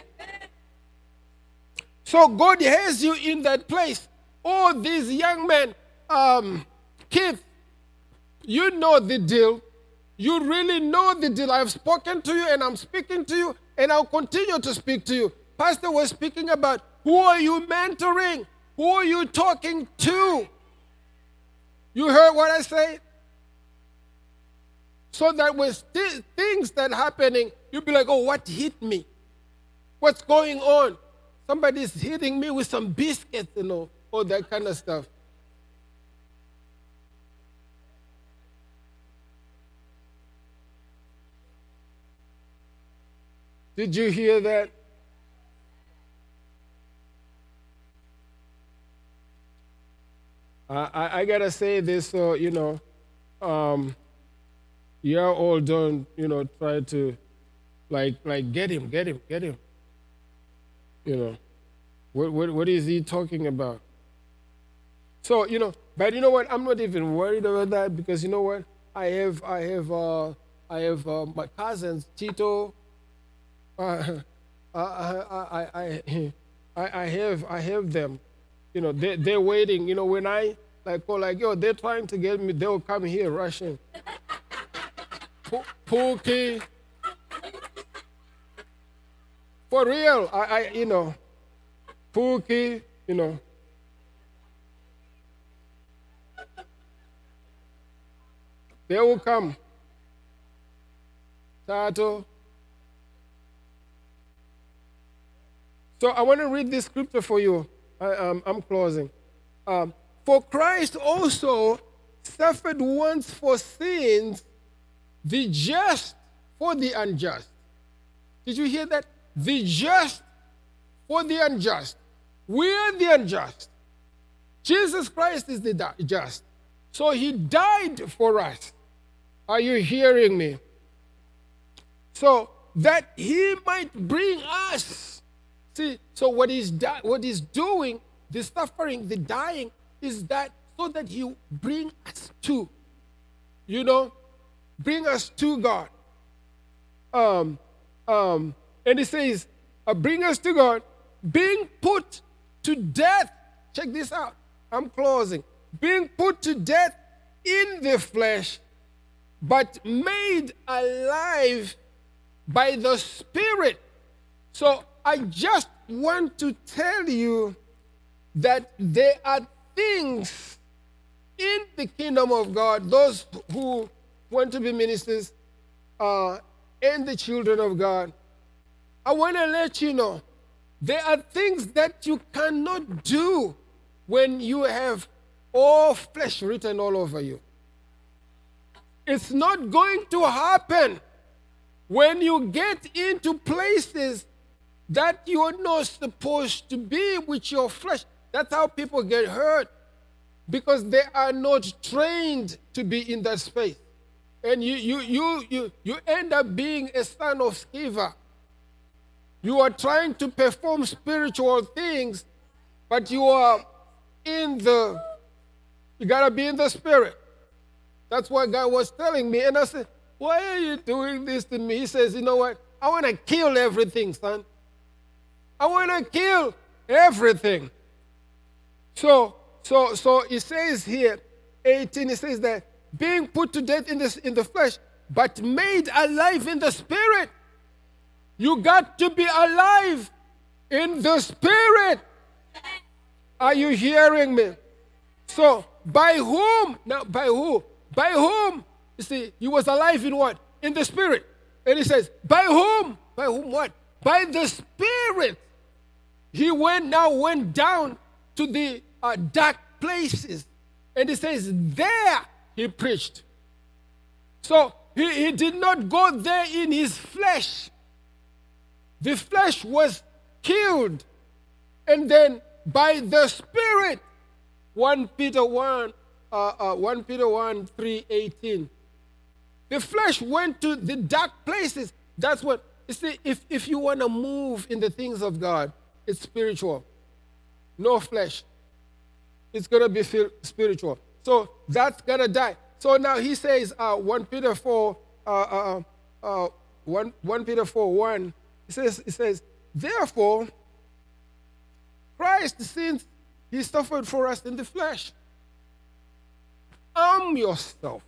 S2: So God has you in that place. All these young men, um, Keith, you know the deal. You really know the deal. I've spoken to you and I'm speaking to you and I'll continue to speak to you. Pastor was speaking about who are you mentoring? Who are you talking to? You heard what I said? So that when th- things that happening, you'll be like, oh, what hit me? What's going on? Somebody's hitting me with some biscuits, you know, all that kind of stuff. Did you hear that? I, I, I gotta say this so you know, um, you all don't, You know, try to, like, like get him, get him, get him. You know, what what what is he talking about? So you know, but you know what? I'm not even worried about that because you know what? I have I have uh, I have uh, my cousins Tito. Uh, I, I, I, I, I have I have them you know, they, they're waiting. You know, when I like go like, yo, they're trying to get me, they'll come here rushing. Pookie. For real, I, I, you know, Pookie, you know. They will come. Tato. So I want to read this scripture for you. I, um, I'm closing. Um, for Christ also suffered once for sins, the just for the unjust. Did you hear that? The just for the unjust. We are the unjust. Jesus Christ is the just. So he died for us. Are you hearing me? So that he might bring us. See, so what he's, di- what he's doing, the suffering, the dying, is that so that he bring us to, you know, bring us to God. Um, um, and he says, uh, bring us to God, being put to death. Check this out. I'm closing. Being put to death in the flesh, but made alive by the Spirit. So I just want to tell you that there are things in the kingdom of God, those who want to be ministers uh, and the children of God, I want to let you know there are things that you cannot do when you have all flesh written all over you. It's not going to happen when you get into places that you're not supposed to be with your flesh. That's how people get hurt. because they are not trained to be in that space. And you, you, you, you, you end up being a son of Sceva. You are trying to perform spiritual things, but you are in the, you gotta be in the spirit. That's what God was telling me. And I said, Why are you doing this to me? He says, You know what? I wanna kill everything, son. I wanna kill everything. So, so, so it says here, 18, it says that being put to death in, this, in the flesh, but made alive in the spirit. You got to be alive in the spirit. Are you hearing me? So, by whom? Now, by who? By whom? You see, he was alive in what? In the spirit. And he says, by whom? By whom what? By the spirit. He went now went down to the uh, dark places. And he says, there he preached. So he, he did not go there in his flesh. The flesh was killed. And then by the Spirit, 1 Peter 1, uh, uh, 1 Peter 1, 3, 18. The flesh went to the dark places. That's what, you see, if, if you want to move in the things of God, it's spiritual. No flesh. It's going to be spiritual. So that's going to die. So now he says, uh, 1 Peter 4, uh, uh, uh, 1, 1 Peter 4, 1, he says, he says, Therefore, Christ, since he suffered for us in the flesh, arm yourself.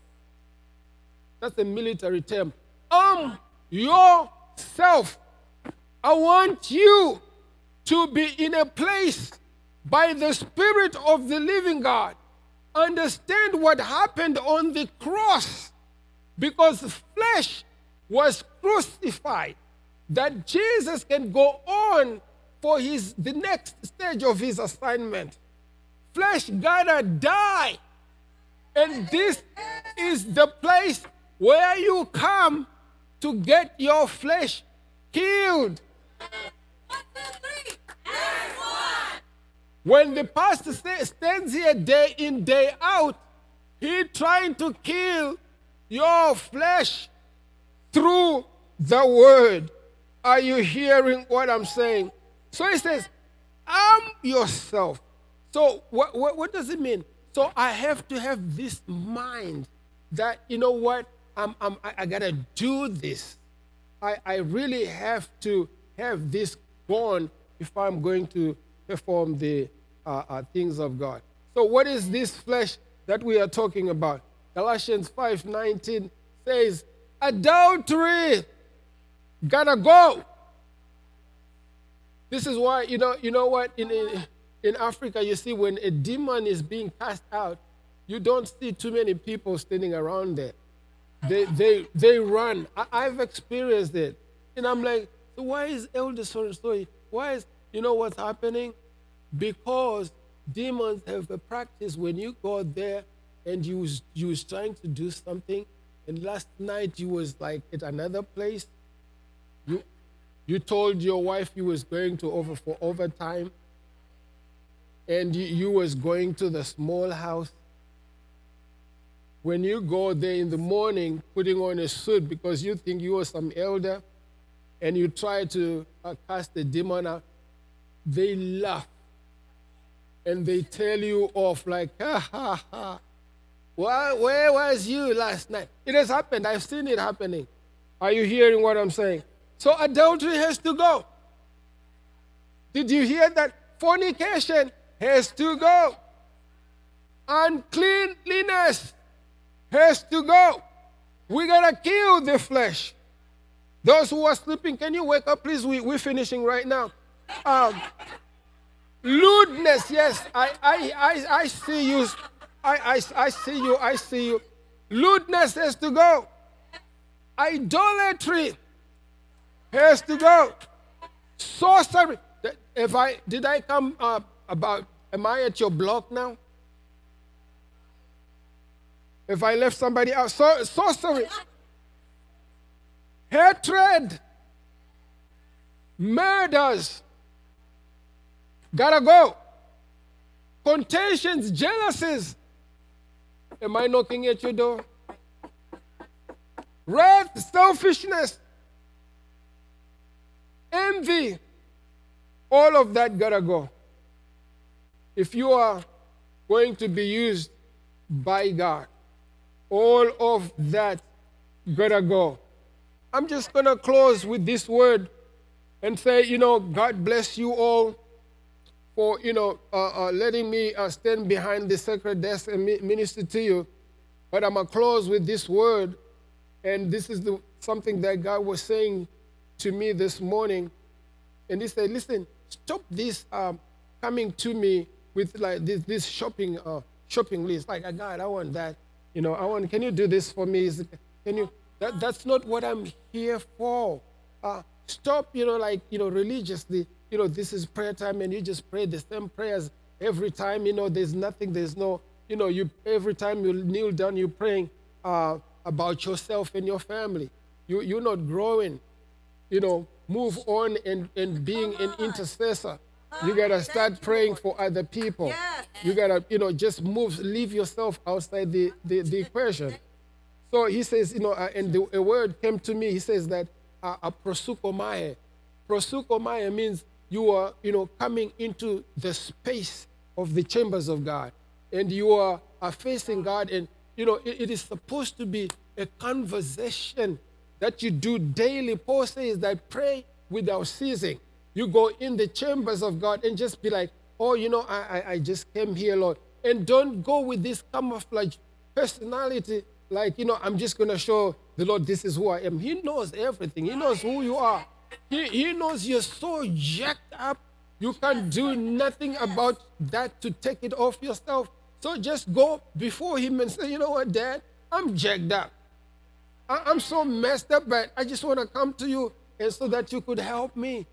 S2: That's a military term. Arm yourself. I want you to be in a place by the Spirit of the living God understand what happened on the cross because flesh was crucified that Jesus can go on for his the next stage of his assignment. Flesh gotta die. And this is the place where you come to get your flesh killed. When the pastor stands here day in, day out, he trying to kill your flesh through the word. Are you hearing what I'm saying? So he says, arm yourself. So what, what, what does it mean? So I have to have this mind that, you know what, I'm, I'm, I, gotta do this. I, I really have to have this gone if I'm going to perform the uh, uh, things of God. So, what is this flesh that we are talking about? Galatians 5:19 says, "Adultery gotta go." This is why you know you know what in in Africa you see when a demon is being cast out, you don't see too many people standing around there. They they they run. I, have experienced it, and I'm like, so why is Elder so and? Why is you know what's happening? Because demons have a practice when you go there and you was, you was trying to do something, and last night you was like at another place. You told your wife you was going to over for overtime, and you, was going to the small house. When you go there in the morning, putting on a suit because you think you are some elder, and you try to uh, cast the demon out, they laugh and they tell you off like, ha ha ha. Where was you last night? It has happened. I've seen it happening. Are you hearing what I'm saying? So adultery has to go. Did you hear that? Fornication has to go. Uncleanliness has to go. We gotta kill the flesh. Those who are sleeping, can you wake up, please? We, we're finishing right now. Um, Lewdness, yes, I, I, I, I see you. I, I, I see you. I see you. Lewdness has to go. Idolatry has to go. Sorcery. If I did I come up about? Am I at your block now? If I left somebody out, so, sorcery, hatred, murders, Gotta go. contentions, jealousies. Am I knocking at your door? Wrath, selfishness, envy. All of that gotta go. If you are going to be used by God, all of that gotta go. I'm just gonna close with this word and say, you know, God bless you all for, you know, uh, uh, letting me uh, stand behind the sacred desk and minister to you. But I'm gonna close with this word, and this is the, something that God was saying to me this morning. And He said, "Listen, stop this um, coming to me with like this, this shopping uh, shopping list. Like, God, I want that. You know, I want. Can you do this for me? Is, Can you? That, that's not what I'm here for. Uh, stop. You know, like you know, religiously. You know, this is prayer time, and you just pray the same prayers every time. You know, there's nothing. There's no. You know, you every time you kneel down, you're praying uh, about yourself and your family. You you're not growing. You know, move on and and being an intercessor. You gotta start praying for other people. You gotta, you know, just move, leave yourself outside the, the, the equation. So he says, you know, uh, and the, a word came to me. He says that uh, a proseuchomai. Proseuchomai means you are, you know, coming into the space of the chambers of God, and you are, are facing God, and you know, it, it is supposed to be a conversation that you do daily. Paul says that pray without ceasing. You go in the chambers of God and just be like, oh, you know, I, I, I just came here, Lord. And don't go with this camouflage personality, like, you know, I'm just going to show the Lord this is who I am. He knows everything, He knows who you are. He, he knows you're so jacked up, you can't do nothing about that to take it off yourself. So just go before Him and say, you know what, Dad, I'm jacked up. I, I'm so messed up, but I just want to come to you and so that you could help me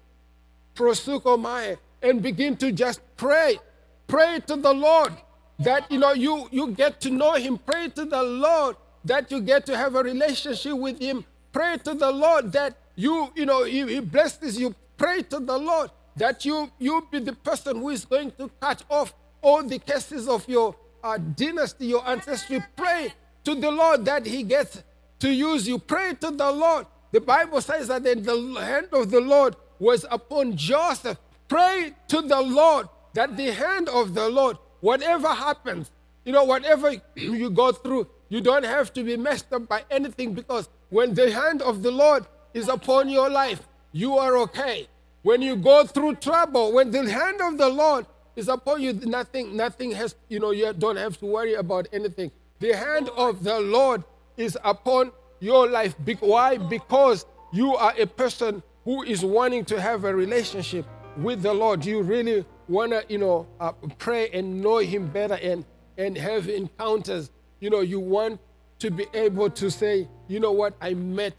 S2: proseuchomai, and begin to just pray. Pray to the Lord that you know you, you get to know him. Pray to the Lord that you get to have a relationship with him. Pray to the Lord that you, you know, he, he blesses you. Pray to the Lord that you you be the person who is going to cut off all the cases of your uh, dynasty, your ancestry. Pray to the Lord that He gets to use you. Pray to the Lord. The Bible says that in the hand of the Lord was upon Joseph. Pray to the Lord that the hand of the Lord, whatever happens, you know, whatever you go through, you don't have to be messed up by anything because when the hand of the Lord is upon your life, you are okay. When you go through trouble, when the hand of the Lord is upon you, nothing, nothing has, you know, you don't have to worry about anything. The hand of the Lord is upon your life. Why? Because you are a person who is wanting to have a relationship with the Lord, you really want to, you know, uh, pray and know Him better and, and have encounters, you know, you want to be able to say, you know what, I met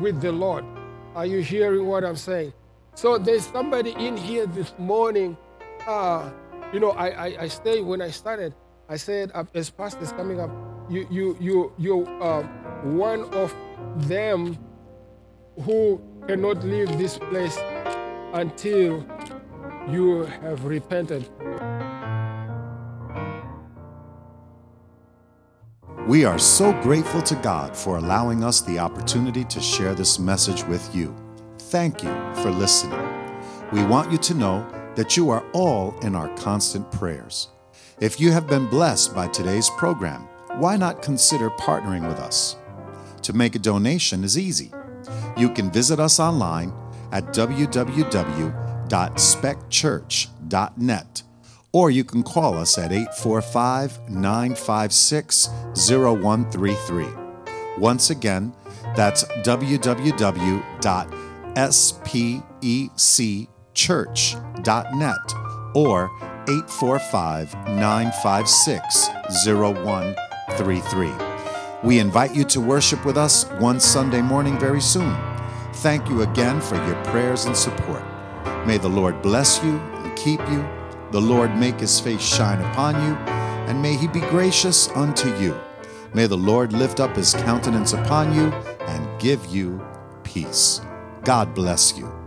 S2: with the Lord. Are you hearing what I'm saying? So there's somebody in here this morning. Uh, you know, I, I, I stayed when I started. I said, uh, as pastors coming up, you you you you uh, one of them who cannot leave this place until you have repented.
S1: We are so grateful to God for allowing us the opportunity to share this message with you. Thank you for listening. We want you to know that you are all in our constant prayers. If you have been blessed by today's program, why not consider partnering with us? To make a donation is easy you can visit us online at www.specchurch.net or you can call us at 845 956 0133. Once again, that's www.specchurch.net or 845 956 0133. We invite you to worship with us one Sunday morning very soon. Thank you again for your prayers and support. May the Lord bless you and keep you. The Lord make his face shine upon you, and may he be gracious unto you. May the Lord lift up his countenance upon you and give you peace. God bless you.